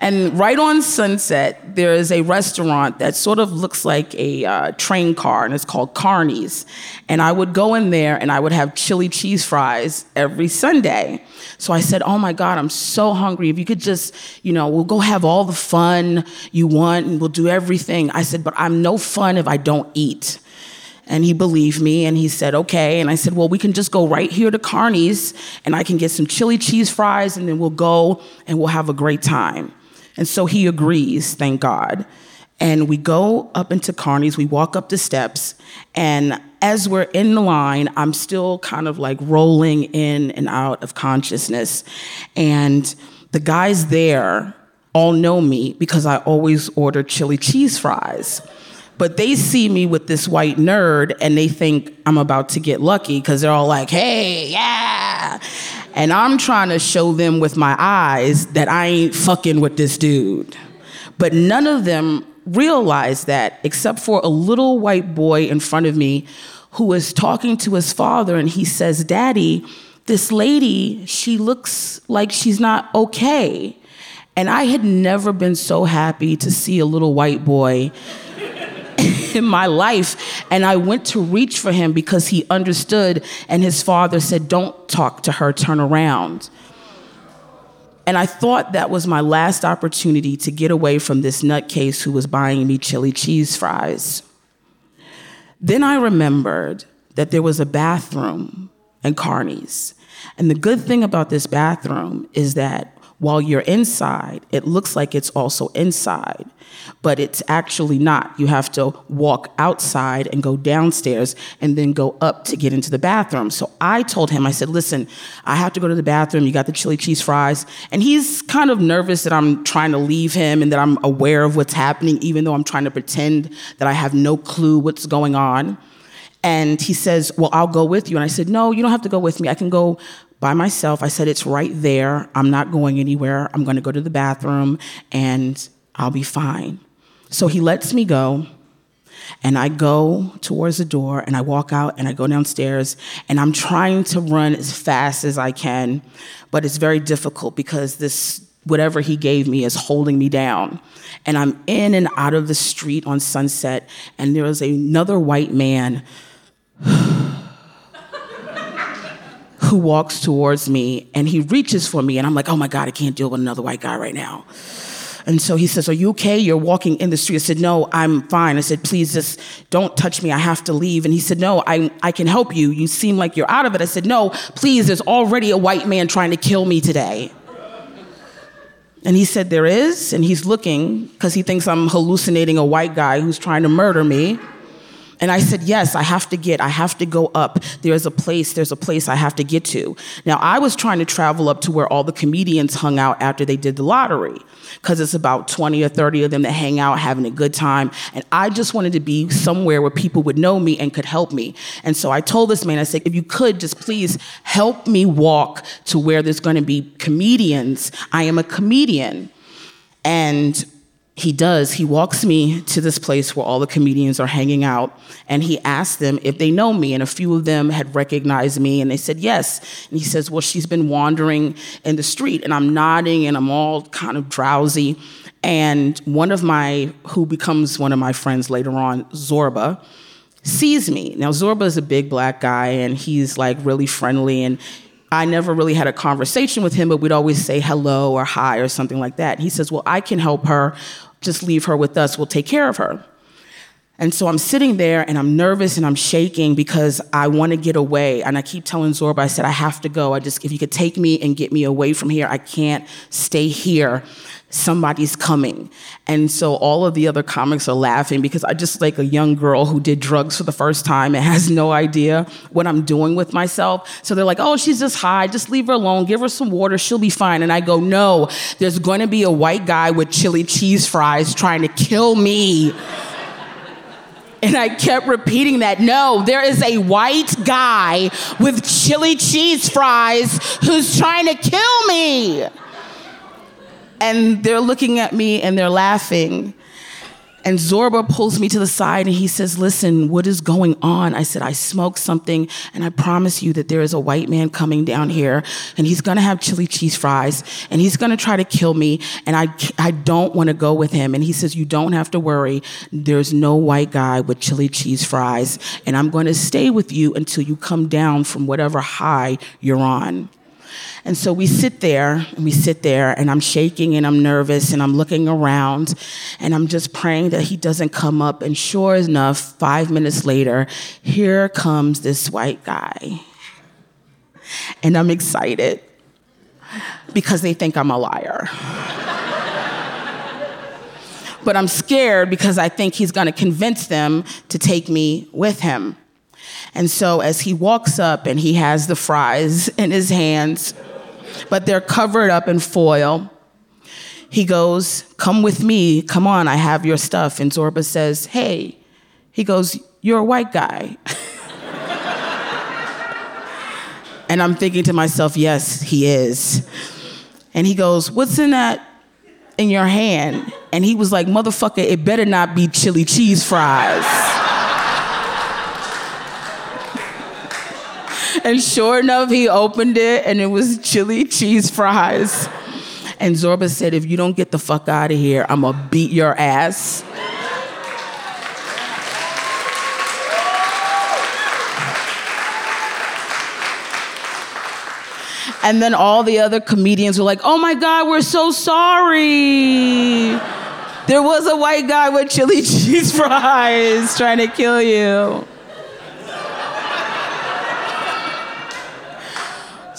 And right on Sunset, there is a restaurant that sort of looks like a uh, train car, and it's called Carney's. And I would go in there and I would have chili cheese fries every Sunday. So I said, Oh my God, I'm so hungry. If you could just, you know, we'll go have all the fun you want and we'll do everything. I said, But I'm no fun if I don't eat. And he believed me and he said, okay. And I said, well, we can just go right here to Carney's and I can get some chili cheese fries and then we'll go and we'll have a great time. And so he agrees, thank God. And we go up into Carney's, we walk up the steps, and as we're in the line, I'm still kind of like rolling in and out of consciousness. And the guys there all know me because I always order chili cheese fries. But they see me with this white nerd and they think I'm about to get lucky because they're all like, hey, yeah. And I'm trying to show them with my eyes that I ain't fucking with this dude. But none of them realize that except for a little white boy in front of me who was talking to his father and he says, Daddy, this lady, she looks like she's not okay. And I had never been so happy to see a little white boy in my life. And I went to reach for him because he understood, and his father said, Don't talk to her, turn around. And I thought that was my last opportunity to get away from this nutcase who was buying me chili cheese fries. Then I remembered that there was a bathroom in Carney's. And the good thing about this bathroom is that while you're inside, it looks like it's also inside, but it's actually not. You have to walk outside and go downstairs and then go up to get into the bathroom. So I told him, I said, listen, I have to go to the bathroom. You got the chili cheese fries. And he's kind of nervous that I'm trying to leave him and that I'm aware of what's happening, even though I'm trying to pretend that I have no clue what's going on. And he says, Well, I'll go with you. And I said, No, you don't have to go with me. I can go by myself. I said, It's right there. I'm not going anywhere. I'm going to go to the bathroom and I'll be fine. So he lets me go. And I go towards the door and I walk out and I go downstairs and I'm trying to run as fast as I can, but it's very difficult because this whatever he gave me is holding me down. And I'm in and out of the street on Sunset, and there is another white man who walks towards me and he reaches for me, and I'm like, oh my God, I can't deal with another white guy right now. And so he says, Are you okay? You're walking in the street. I said, No, I'm fine. I said, Please just don't touch me. I have to leave. And he said, No, I, I can help you. You seem like you're out of it. I said, No, please, there's already a white man trying to kill me today. And he said, There is. And he's looking because he thinks I'm hallucinating a white guy who's trying to murder me. And I said, Yes, I have to get, I have to go up. There's a place, there's a place I have to get to. Now, I was trying to travel up to where all the comedians hung out after they did the lottery, because it's about 20 or 30 of them that hang out having a good time. And I just wanted to be somewhere where people would know me and could help me. And so I told this man, I said, If you could just please help me walk to where there's going to be comedians. I am a comedian. And he does. He walks me to this place where all the comedians are hanging out, and he asks them if they know me. And a few of them had recognized me, and they said yes. And he says, Well, she's been wandering in the street. And I'm nodding, and I'm all kind of drowsy. And one of my, who becomes one of my friends later on, Zorba, sees me. Now, Zorba is a big black guy, and he's like really friendly. And I never really had a conversation with him, but we'd always say hello or hi or something like that. He says, Well, I can help her just leave her with us, we'll take care of her. And so I'm sitting there and I'm nervous and I'm shaking because I want to get away. And I keep telling Zorba, I said, I have to go. I just, if you could take me and get me away from here, I can't stay here. Somebody's coming. And so all of the other comics are laughing because I just like a young girl who did drugs for the first time and has no idea what I'm doing with myself. So they're like, oh, she's just high. Just leave her alone. Give her some water. She'll be fine. And I go, no, there's going to be a white guy with chili cheese fries trying to kill me. And I kept repeating that. No, there is a white guy with chili cheese fries who's trying to kill me. And they're looking at me and they're laughing. And Zorba pulls me to the side and he says, Listen, what is going on? I said, I smoked something and I promise you that there is a white man coming down here and he's gonna have chili cheese fries and he's gonna try to kill me and I, I don't wanna go with him. And he says, You don't have to worry. There's no white guy with chili cheese fries and I'm gonna stay with you until you come down from whatever high you're on. And so we sit there and we sit there, and I'm shaking and I'm nervous and I'm looking around and I'm just praying that he doesn't come up. And sure enough, five minutes later, here comes this white guy. And I'm excited because they think I'm a liar. but I'm scared because I think he's gonna convince them to take me with him. And so as he walks up and he has the fries in his hands, but they're covered up in foil. He goes, Come with me. Come on, I have your stuff. And Zorba says, Hey. He goes, You're a white guy. and I'm thinking to myself, Yes, he is. And he goes, What's in that in your hand? And he was like, Motherfucker, it better not be chili cheese fries. And sure enough, he opened it and it was chili cheese fries. And Zorba said, If you don't get the fuck out of here, I'm gonna beat your ass. And then all the other comedians were like, Oh my God, we're so sorry. There was a white guy with chili cheese fries trying to kill you.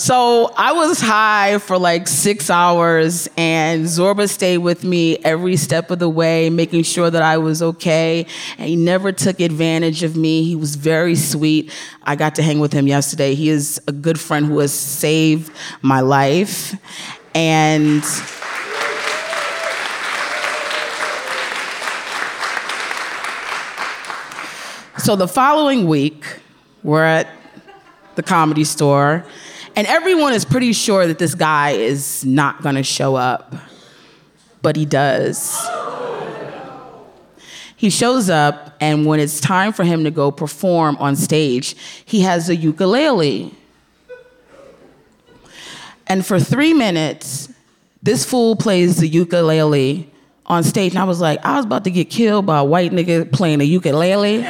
So I was high for like six hours, and Zorba stayed with me every step of the way, making sure that I was okay. And he never took advantage of me. He was very sweet. I got to hang with him yesterday. He is a good friend who has saved my life. And so the following week, we're at the comedy store and everyone is pretty sure that this guy is not gonna show up, but he does. He shows up, and when it's time for him to go perform on stage, he has a ukulele. And for three minutes, This fool plays the ukulele on stage, and I was like, I was about to get killed by a white nigga playing a ukulele.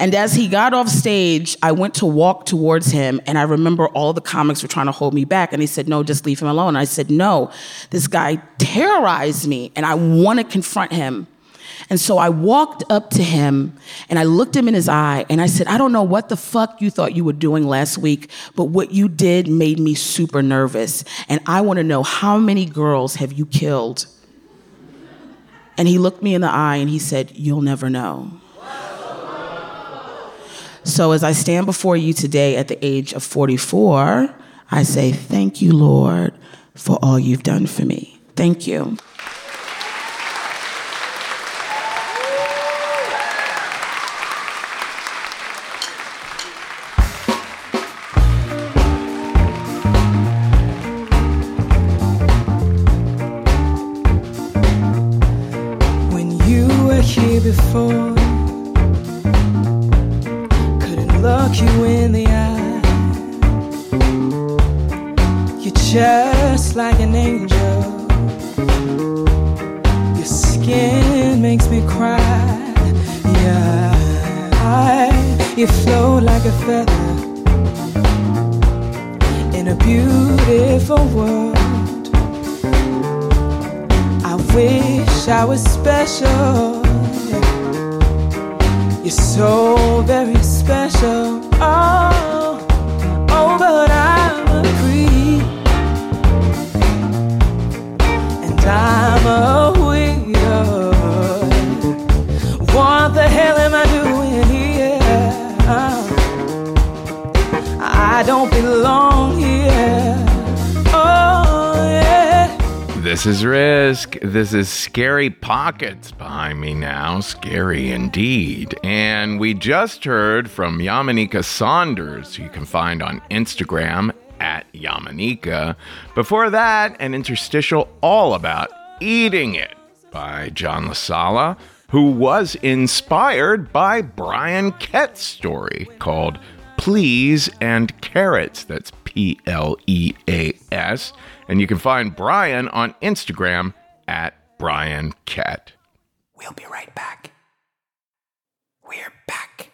And as he got off stage, I went to walk towards him, and I remember all the comics were trying to hold me back. And he said, No, just leave him alone. I said, No, this guy terrorized me, and I want to confront him. And so I walked up to him and I looked him in his eye and I said, I don't know what the fuck you thought you were doing last week, but what you did made me super nervous. And I want to know how many girls have you killed? And he looked me in the eye and he said, You'll never know. So as I stand before you today at the age of 44, I say, Thank you, Lord, for all you've done for me. Thank you. World. I wish I was special. You're so very special. Oh, This is Risk. This is Scary Pockets behind me now. Scary indeed. And we just heard from Yamaneika Saunders, who you can find on Instagram at Yamaneika. Before that, an interstitial all about eating it by John LaSala, who was inspired by Brian Kett's story called Please and Carrots. That's P L E A S. And you can find Brian on Instagram at Brian Kett. We'll be right back. We're back.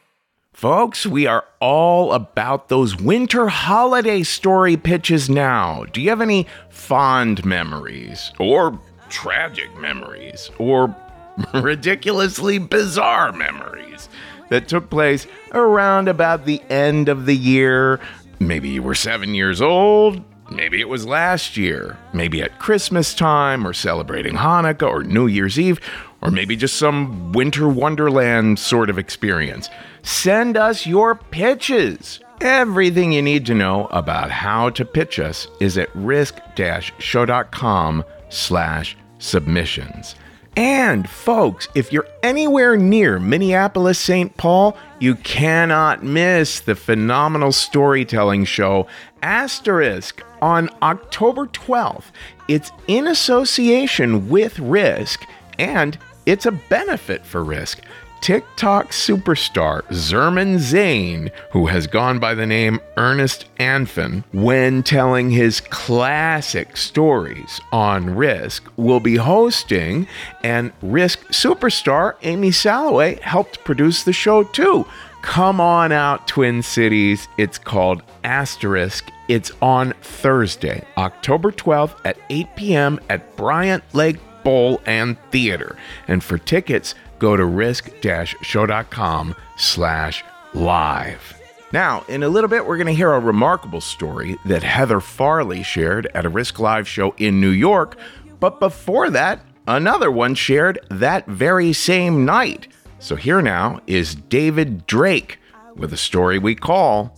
Folks, we are all about those winter holiday story pitches now. Do you have any fond memories, or tragic memories, or ridiculously bizarre memories that took place around about the end of the year? Maybe you were seven years old. Maybe it was last year. Maybe at Christmas time, or celebrating Hanukkah, or New Year's Eve, or maybe just some winter wonderland sort of experience. Send us your pitches. Everything you need to know about how to pitch us is at risk-show.com slash submissions. And folks, if you're anywhere near Minneapolis, St. Paul, you cannot miss the phenomenal storytelling show Asterisk on October 12th. It's in association with Risk and it's a benefit for Risk. TikTok superstar Zerman Zane, who has gone by the name Ernest Anfin, when telling his classic stories on Risk, will be hosting, and Risk superstar Amy Salloway helped produce the show too. Come on out, Twin Cities. It's called Asterisk. It's on Thursday, October 12th at 8 p.m. at Bryant Lake Bowl and Theater. And for tickets, go to risk-show.com slash live. Now, in a little bit, we're going to hear a remarkable story that Heather Farley shared at a Risk Live show in New York. But before that, another one shared that very same night. So here now is David Drake with a story we call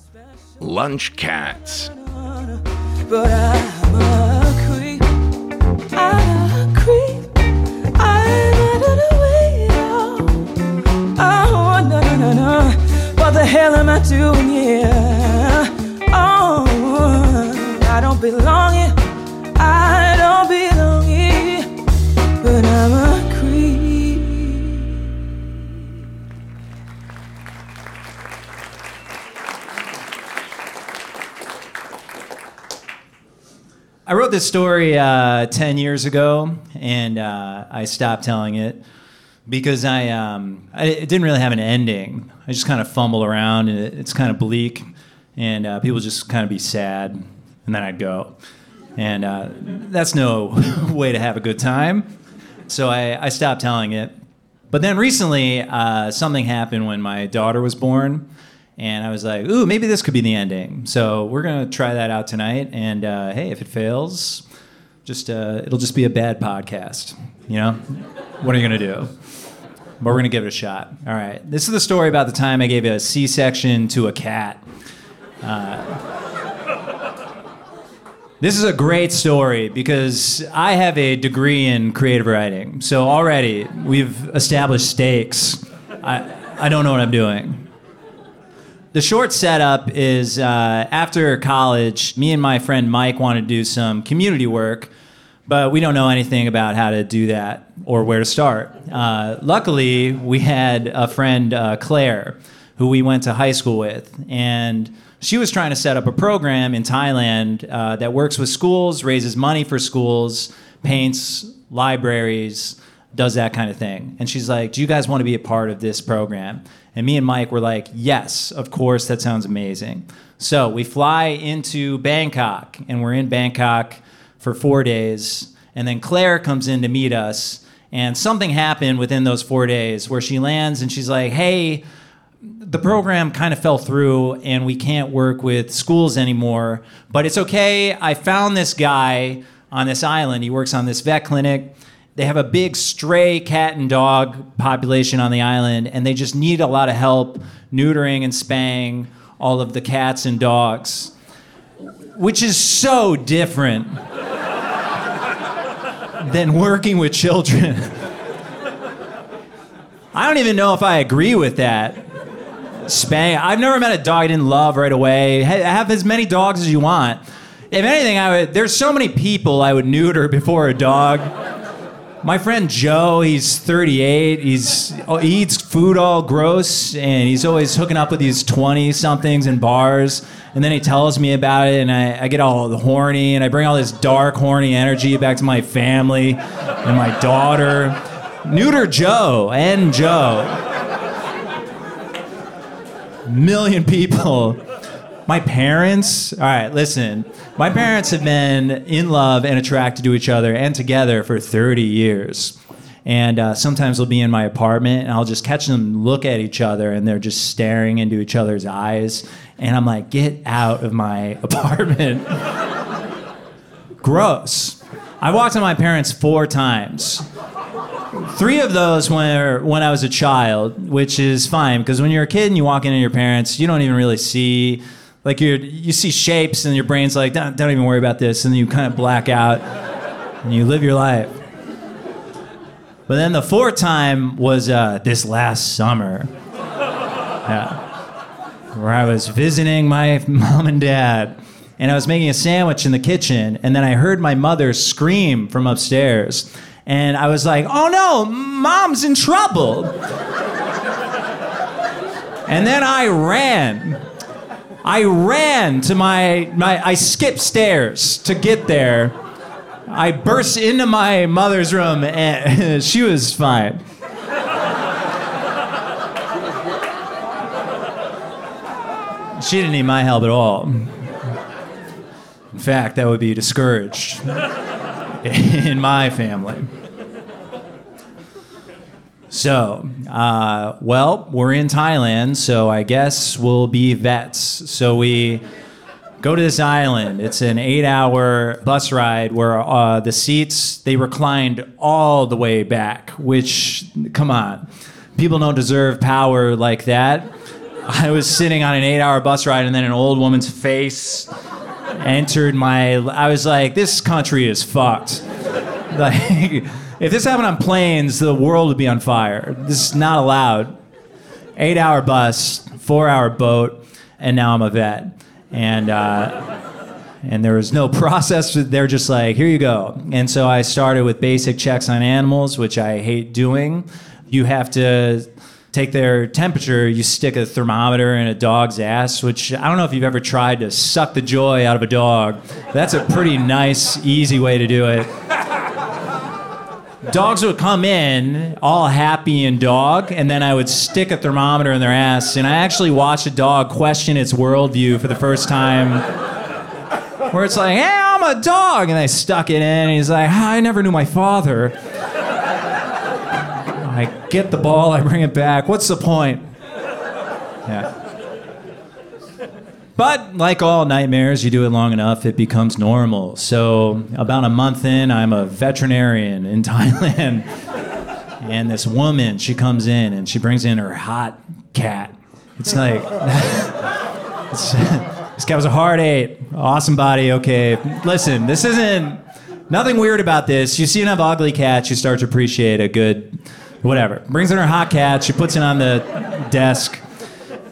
Lunch Cats. What the hell am I doing here? Oh, I don't belong here. I don't belong here. But I'm a I wrote this story uh, 10 years ago, and uh, I stopped telling it because I, um, I it didn't really have an ending. I just kind of fumble around, and it, it's kind of bleak, and uh, people just kind of be sad, and then I'd go, and uh, that's no way to have a good time. So I, I stopped telling it. But then recently, uh, something happened when my daughter was born, and I was like, "Ooh, maybe this could be the ending." So we're gonna try that out tonight, and uh, hey, if it fails, just uh, it'll just be a bad podcast. You know, what are you gonna do? But we're gonna give it a shot. All right, this is the story about the time I gave a C-section to a cat. Uh, this is a great story because I have a degree in creative writing. So already we've established stakes. I, I don't know what I'm doing. The short setup is uh, after college, me and my friend Mike want to do some community work, but we don't know anything about how to do that or where to start. Uh, luckily, we had a friend, uh, Claire, who we went to high school with, and she was trying to set up a program in Thailand uh, that works with schools, raises money for schools, paints libraries, does that kind of thing. And she's like, Do you guys want to be a part of this program? And me and Mike were like, Yes, of course, that sounds amazing. So we fly into Bangkok, and we're in Bangkok for four days. And then Claire comes in to meet us. And something happened within those four days where she lands and she's like, Hey, the program kind of fell through and we can't work with schools anymore. But it's okay. I found this guy on this island. He works on this vet clinic. They have a big stray cat and dog population on the island, and they just need a lot of help neutering and spaying all of the cats and dogs, which is so different than working with children. I don't even know if I agree with that. Spay. I've never met a dog I didn't love right away. Ha- Have as many dogs as you want. If anything, I would. There's so many people I would neuter before a dog. My friend Joe, he's 38. He's he eats food all gross, and he's always hooking up with these 20 somethings in bars. And then he tells me about it, and I, I get all the horny, and I bring all this dark, horny energy back to my family and my daughter. Neuter Joe and Joe million people. My parents, all right, listen. My parents have been in love and attracted to each other and together for 30 years. And uh, sometimes they'll be in my apartment and I'll just catch them look at each other and they're just staring into each other's eyes. And I'm like, get out of my apartment. Gross. I walked in my parents four times. Three of those were when I was a child, which is fine because when you're a kid and you walk into your parents, you don't even really see, like you you see shapes and your brain's like, don't, don't even worry about this, and then you kind of black out and you live your life. But then the fourth time was uh, this last summer, yeah, where I was visiting my mom and dad, and I was making a sandwich in the kitchen, and then I heard my mother scream from upstairs. And I was like, oh no, mom's in trouble. and then I ran. I ran to my, my, I skipped stairs to get there. I burst into my mother's room and she was fine. She didn't need my help at all. In fact, that would be discouraged in my family. So, uh, well, we're in Thailand, so I guess we'll be vets. So we go to this island. It's an eight-hour bus ride where uh, the seats they reclined all the way back. Which, come on, people don't deserve power like that. I was sitting on an eight-hour bus ride, and then an old woman's face entered my. I was like, this country is fucked. Like. If this happened on planes, the world would be on fire. This is not allowed. Eight hour bus, four hour boat, and now I'm a vet. And, uh, and there was no process. They're just like, here you go. And so I started with basic checks on animals, which I hate doing. You have to take their temperature, you stick a thermometer in a dog's ass, which I don't know if you've ever tried to suck the joy out of a dog. That's a pretty nice, easy way to do it. Dogs would come in all happy and dog, and then I would stick a thermometer in their ass, and I actually watched a dog question its worldview for the first time. Where it's like, hey, I'm a dog, and I stuck it in, and he's like, I never knew my father. I get the ball, I bring it back. What's the point? Yeah. But like all nightmares, you do it long enough, it becomes normal. So, about a month in, I'm a veterinarian in Thailand. And this woman, she comes in and she brings in her hot cat. It's like, it's- this cat was a hard eight. Awesome body, okay. Listen, this isn't nothing weird about this. You see enough ugly cats, you start to appreciate a good, whatever. Brings in her hot cat, she puts it on the desk.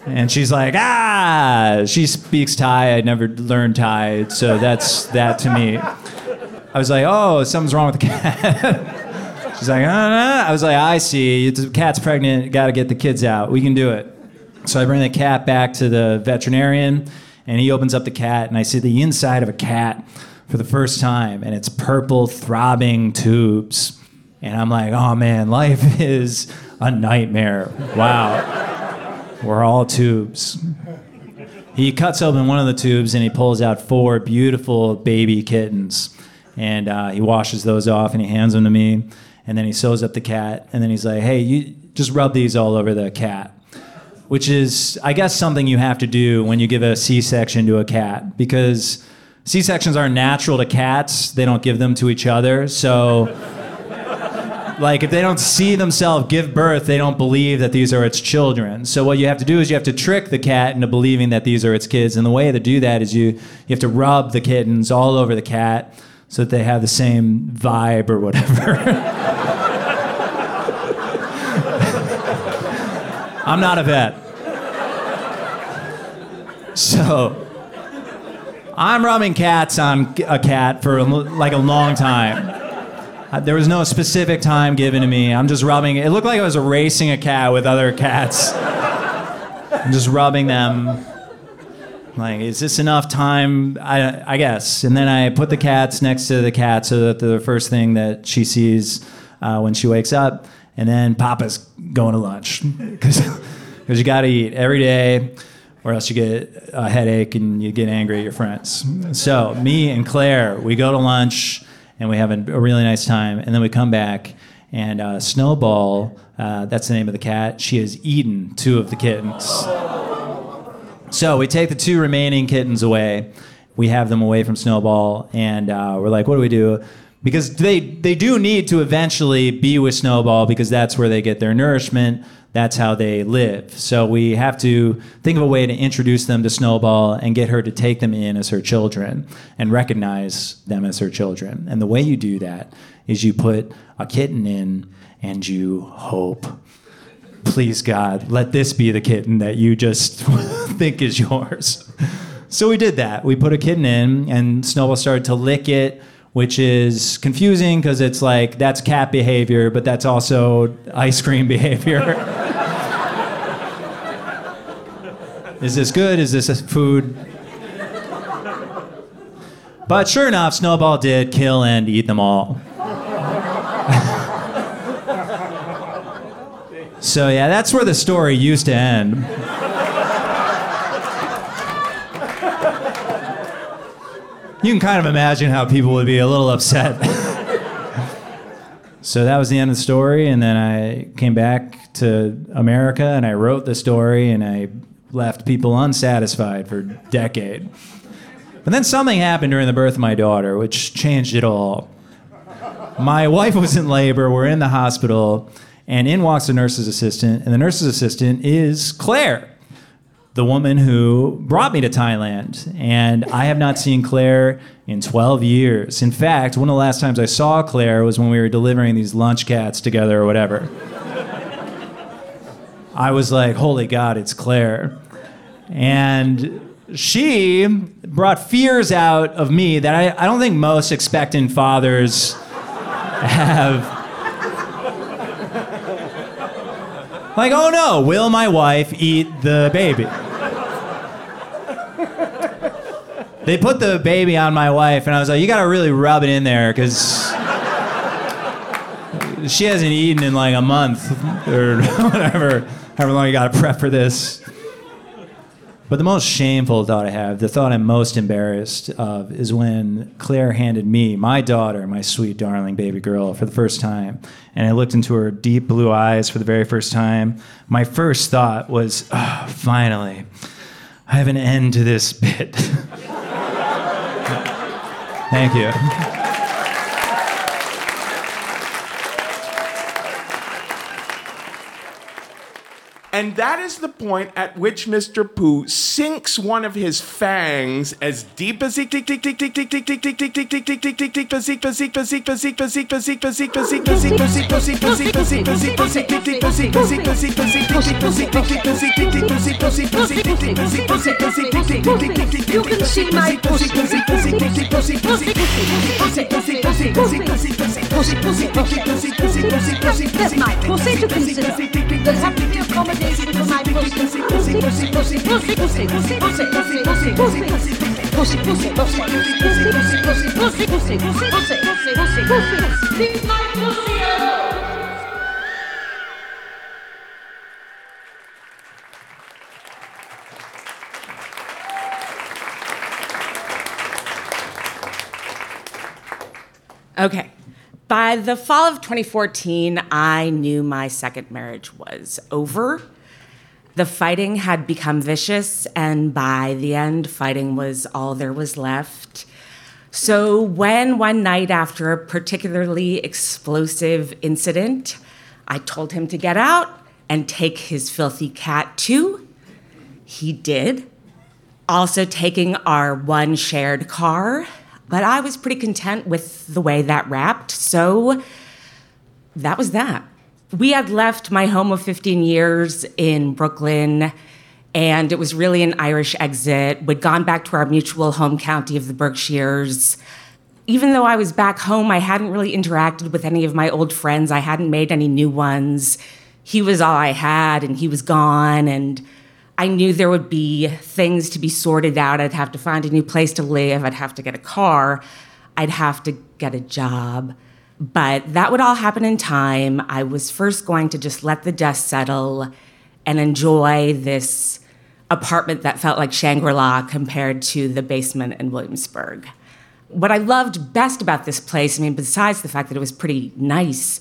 And she's like, ah, she speaks Thai. I never learned Thai, so that's that to me. I was like, oh, something's wrong with the cat. she's like, uh, uh. I was like, I see. The cat's pregnant. Got to get the kids out. We can do it. So I bring the cat back to the veterinarian, and he opens up the cat, and I see the inside of a cat for the first time, and it's purple, throbbing tubes. And I'm like, oh man, life is a nightmare. Wow. We're all tubes. He cuts open one of the tubes and he pulls out four beautiful baby kittens. And uh, he washes those off and he hands them to me. And then he sews up the cat. And then he's like, hey, you just rub these all over the cat. Which is, I guess, something you have to do when you give a C section to a cat. Because C sections aren't natural to cats, they don't give them to each other. So like if they don't see themselves give birth, they don't believe that these are its children. So what you have to do is you have to trick the cat into believing that these are its kids. And the way to do that is you you have to rub the kittens all over the cat so that they have the same vibe or whatever. I'm not a vet. So I'm rubbing cats on a cat for like a long time. Uh, There was no specific time given to me. I'm just rubbing. It looked like I was racing a cat with other cats. I'm just rubbing them. Like, is this enough time? I, I guess. And then I put the cats next to the cat so that the first thing that she sees uh, when she wakes up. And then Papa's going to lunch because you got to eat every day, or else you get a headache and you get angry at your friends. So me and Claire, we go to lunch and we have a, really nice time. And then we come back, and uh, Snowball, uh, that's the name of the cat, she has eaten two of the kittens. So we take the two remaining kittens away. We have them away from Snowball, and uh, we're like, what do we do? Because they, they do need to eventually be with Snowball because that's where they get their nourishment. That's how they live. So we have to think of a way to introduce them to Snowball and get her to take them in as her children and recognize them as her children. And the way you do that is you put a kitten in and you hope. Please, God, let this be the kitten that you just think is yours. So we did that. We put a kitten in, and Snowball started to lick it, which is confusing because it's like that's cat behavior, but that's also ice cream behavior. Is this good? Is this food? But sure enough, Snowball did kill and eat them all. so yeah, that's where the story used to end. You can kind of imagine how people would be a little upset. so that was the end of the story, and then I came back to America and I wrote the story and I left people unsatisfied for a decade. But then something happened during the birth of my daughter, which changed it all. My wife was in labor, we're in the hospital, and in walks the nurse's assistant, and the nurse's assistant is Claire the woman who brought me to Thailand. And I have not seen Claire in 12 years. In fact, one of the last times I saw Claire was when we were delivering these lunch cats together or whatever. I was like, holy God, it's Claire. And she brought fears out of me that I, I don't think most expectant fathers have. Like, oh no, will my wife eat the baby? They put the baby on my wife, and I was like, you gotta really rub it in there, because she hasn't eaten in like a month or whatever, however long you gotta prep for this. But the most shameful thought I have, the thought I'm most embarrassed of, is when Claire handed me my daughter, my sweet, darling baby girl, for the first time. And I looked into her deep blue eyes for the very first time. My first thought was, oh, finally, I have an end to this bit. Thank you. And that is the point at which Mr. Pooh sinks one of his fangs as deep as deep That's Okay. By the fall of 2014, I knew my second marriage was over. The fighting had become vicious, and by the end, fighting was all there was left. So, when one night after a particularly explosive incident, I told him to get out and take his filthy cat too, he did. Also, taking our one shared car, but I was pretty content with the way that wrapped, so that was that. We had left my home of 15 years in Brooklyn, and it was really an Irish exit. We'd gone back to our mutual home county of the Berkshires. Even though I was back home, I hadn't really interacted with any of my old friends, I hadn't made any new ones. He was all I had, and he was gone, and I knew there would be things to be sorted out. I'd have to find a new place to live. I'd have to get a car. I'd have to get a job. But that would all happen in time. I was first going to just let the dust settle and enjoy this apartment that felt like Shangri La compared to the basement in Williamsburg. What I loved best about this place, I mean, besides the fact that it was pretty nice,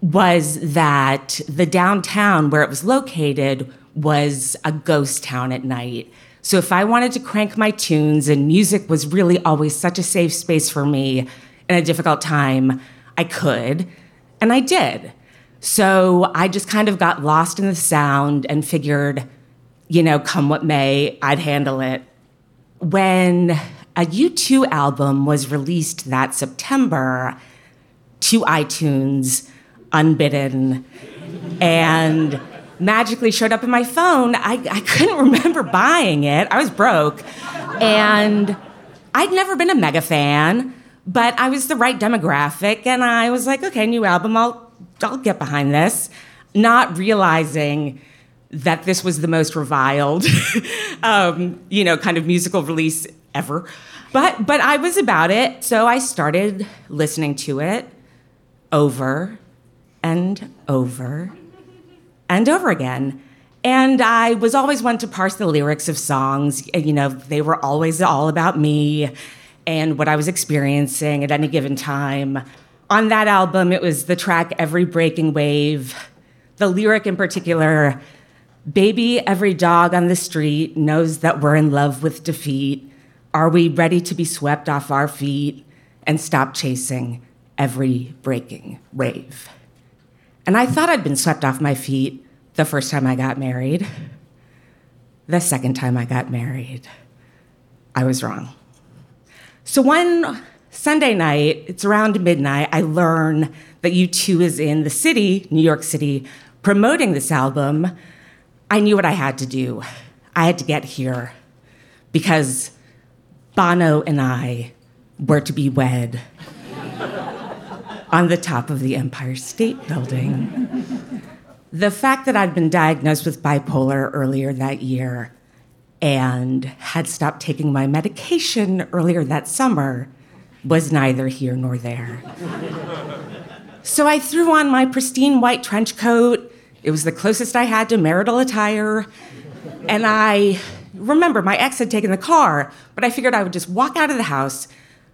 was that the downtown where it was located was a ghost town at night. So if I wanted to crank my tunes, and music was really always such a safe space for me in a difficult time, I could, and I did. So I just kind of got lost in the sound and figured, you know, come what may, I'd handle it. When a U2 album was released that September to iTunes, unbidden, and magically showed up in my phone. I, I couldn't remember buying it. I was broke. And I'd never been a mega fan, but I was the right demographic. And I was like, okay, new album, I'll, I'll get behind this. Not realizing that this was the most reviled, um, you know, kind of musical release ever. But, but I was about it. So I started listening to it over and over and over again. And I was always one to parse the lyrics of songs. You know, they were always all about me and what I was experiencing at any given time. On that album, it was the track Every Breaking Wave. The lyric in particular Baby, every dog on the street knows that we're in love with defeat. Are we ready to be swept off our feet and stop chasing every breaking wave? And I thought I'd been swept off my feet the first time I got married. The second time I got married, I was wrong. So one Sunday night, it's around midnight, I learn that U2 is in the city, New York City, promoting this album. I knew what I had to do. I had to get here because Bono and I were to be wed on the top of the Empire State Building. The fact that I'd been diagnosed with bipolar earlier that year and had stopped taking my medication earlier that summer was neither here nor there. so I threw on my pristine white trench coat. It was the closest I had to marital attire. And I remember my ex had taken the car, but I figured I would just walk out of the house.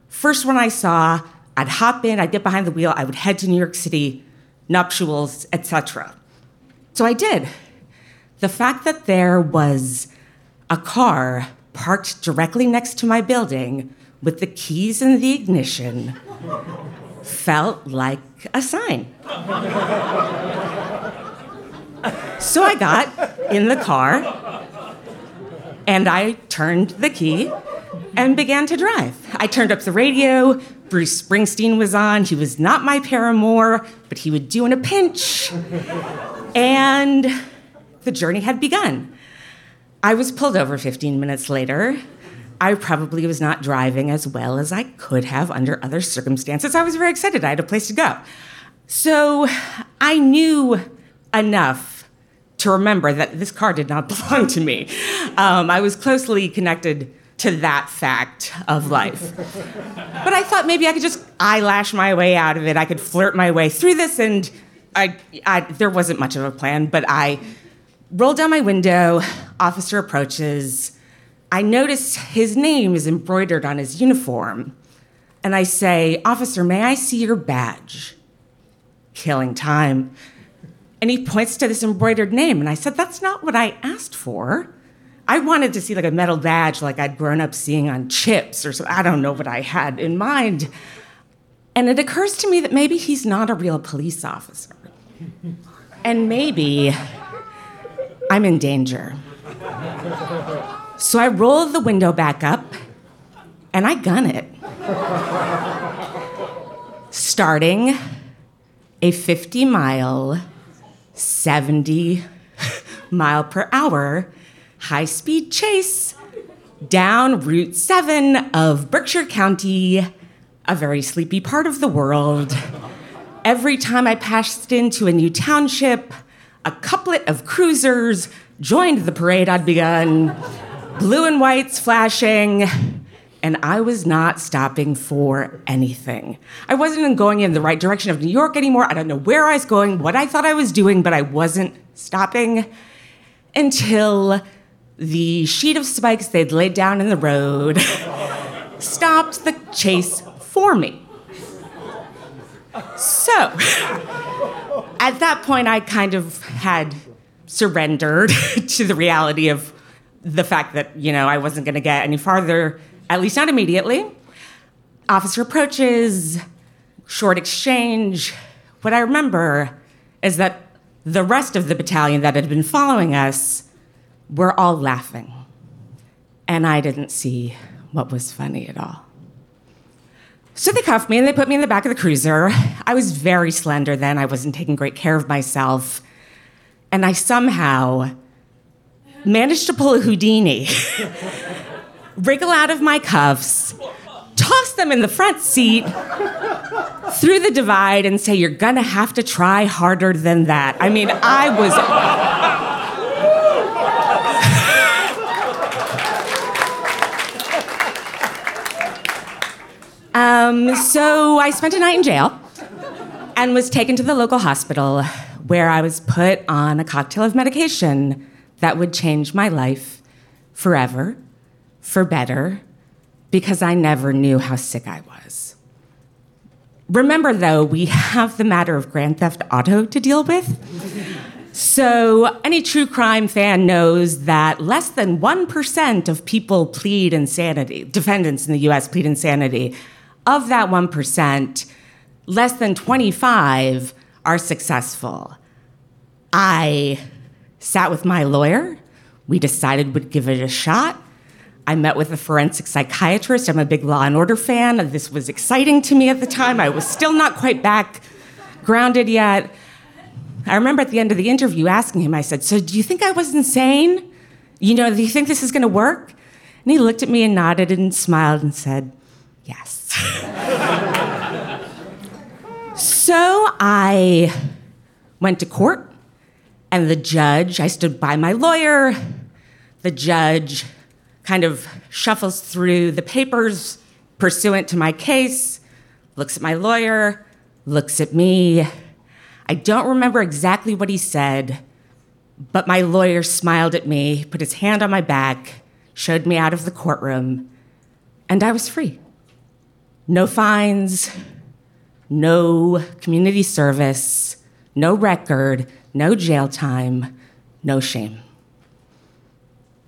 First one I saw, I'd hop in, I'd get behind the wheel, I would head to New York City, nuptials, etc. So I did. The fact that there was a car parked directly next to my building with the keys in the ignition felt like a sign. So I got in the car and I turned the key and began to drive. I turned up the radio. Bruce Springsteen was on. He was not my paramour, but he would do in a pinch. And the journey had begun. I was pulled over 15 minutes later. I probably was not driving as well as I could have under other circumstances. I was very excited. I had a place to go. So I knew enough to remember that this car did not belong to me. Um, I was closely connected to that fact of life. But I thought maybe I could just eyelash my way out of it. I could flirt my way through this, and I, I there wasn't much of a plan, but I rolled down my window. Officer approaches. I notice his name is embroidered on his uniform. And I say, Officer, may I see your badge? Killing time. And he points to this embroidered name. And I said, That's not what I asked for. I wanted to see like a metal badge like I'd grown up seeing on chips or so. I don't know what I had in mind. And it occurs to me that maybe he's not a real police officer. And maybe I'm in danger. So I roll the window back up and I gun it. Starting a 50 mile, 70 mile per hour high speed chase down Route 7 of Berkshire County, a very sleepy part of the world. Every time I passed into a new township, a couplet of cruisers joined the parade I'd begun, blue and whites flashing, and I was not stopping for anything. I wasn't even going in the right direction of New York anymore. I don't know where I was going, what I thought I was doing, but I wasn't stopping until the sheet of spikes they'd laid down in the road stopped the chase for me. So, at that point, I kind of had surrendered to the reality of the fact that, you know, I wasn't going to get any farther, at least not immediately. Officer approaches, short exchange. What I remember is that the rest of the battalion that had been following us were all laughing. And I didn't see what was funny at all. So they cuffed me and they put me in the back of the cruiser. I was very slender then. I wasn't taking great care of myself. And I somehow managed to pull a Houdini, wriggle out of my cuffs, toss them in the front seat, through the divide, and say, You're gonna have to try harder than that. I mean, I was. Um, so I spent a night in jail and was taken to the local hospital where I was put on a cocktail of medication that would change my life forever, for better, because I never knew how sick I was. Remember, though, we have the matter of Grand Theft Auto to deal with. So, any true crime fan knows that less than 1% of people plead insanity, defendants in the US plead insanity of that 1%, less than 25 are successful. I sat with my lawyer. We decided we'd give it a shot. I met with a forensic psychiatrist. I'm a big Law and Order fan. This was exciting to me at the time. I was still not quite back grounded yet. I remember at the end of the interview asking him, I said, So do you think I was insane? You know, do you think this is going to work? And he looked at me and nodded and smiled and said, Yes. so I went to court And the judge, I stood by my lawyer. The judge kind of shuffles through the papers pursuant to my case, looks at my lawyer, looks at me. I don't remember exactly what he said, but my lawyer smiled at me, put his hand on my back, showed me out of the courtroom, and I was free. No fines, no community service, no record, no jail time, no shame.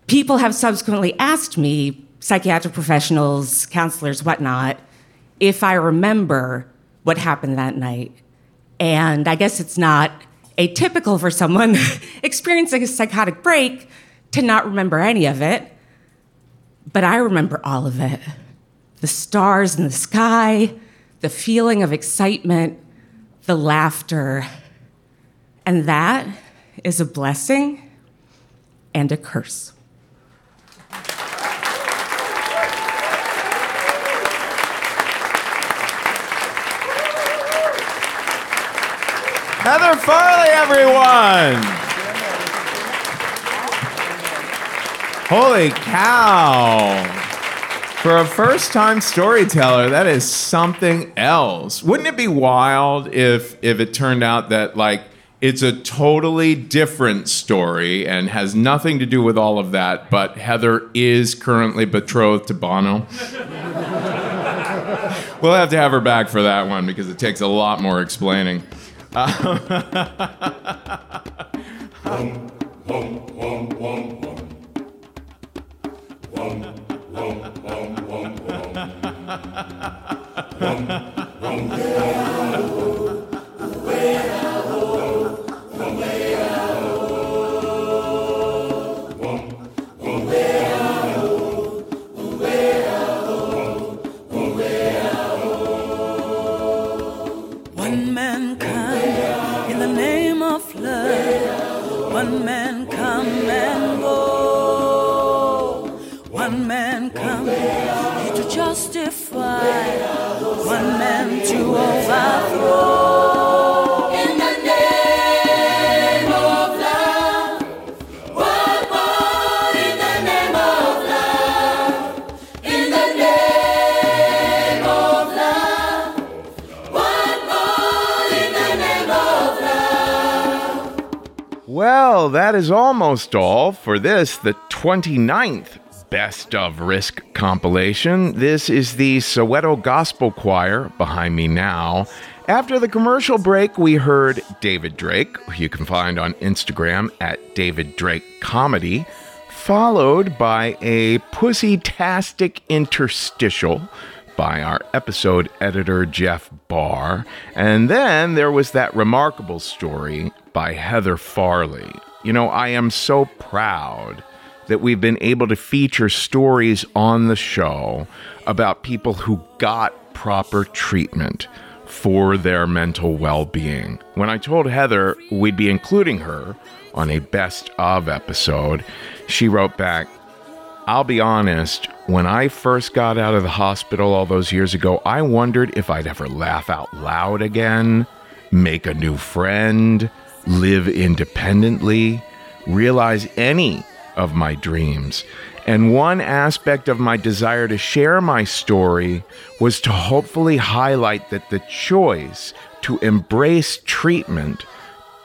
People have subsequently asked me, psychiatric professionals, counselors, whatnot, if I remember what happened that night. And I guess it's not atypical for someone experiencing a psychotic break to not remember any of it. But I remember all of it the stars in the sky, the feeling of excitement, the laughter. And that is a blessing and a curse. Heather Farley, everyone! Holy cow! For a first time storyteller, that is something else. Wouldn't it be wild if if it turned out that like it's a totally different story and has nothing to do with all of that, but Heather is currently betrothed to Bono? we'll have to have her back for that one because it takes a lot more explaining. One in the name of love. Well, that is almost all for this, the 29th Best of Risk compilation. This is the Soweto Gospel Choir behind me now. After the commercial break, we heard David Drake, who you can find on Instagram at David Drake Comedy, followed by a pussy-tastic interstitial by our episode editor, Jeff Barr. And then there was that remarkable story by Heather Farley. You know, I am so proud that we've been able to feature stories on the show about people who got proper treatment for their mental well being. When I told Heather we'd be including her on a best of episode, she wrote back, I'll be honest, when I first got out of the hospital all those years ago, I wondered if I'd ever laugh out loud again, make a new friend, live independently, realize any of my dreams. And one aspect of my desire to share my story was to hopefully highlight that the choice to embrace treatment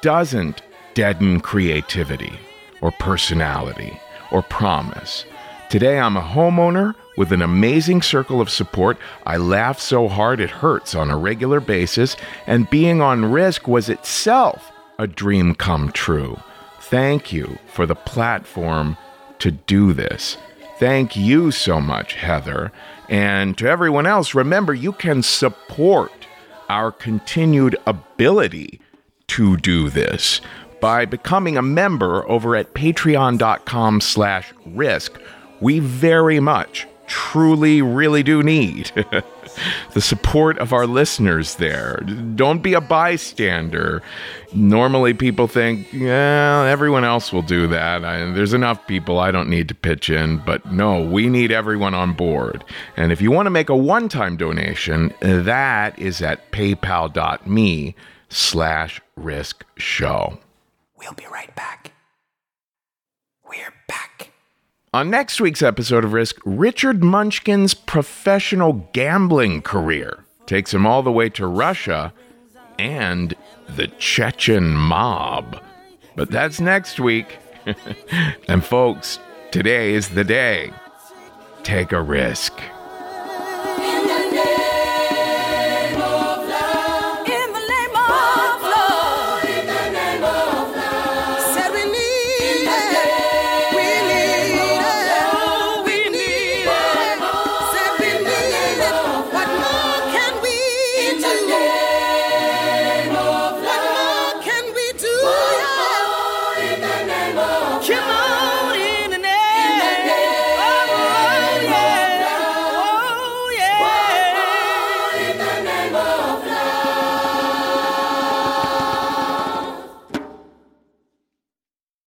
doesn't deaden creativity or personality or promise. Today, I'm a homeowner with an amazing circle of support. I laugh so hard it hurts on a regular basis, and being on risk was itself a dream come true. Thank you for the platform to do this. Thank you so much, Heather. And to everyone else, remember you can support our continued ability to do this by becoming a member over at patreon.com slash risk. We very much, truly, really do need the support of our listeners there. Don't be a bystander. Normally, people think, yeah, everyone else will do that. I, there's enough people, I don't need to pitch in. But no, we need everyone on board. And if you want to make a one time donation, that is at paypal.me slash risk show. We'll be right back. On next week's episode of Risk, Richard Munchkin's professional gambling career takes him all the way to Russia and the Chechen mob. But that's next week. and folks, today is the day. Take a risk.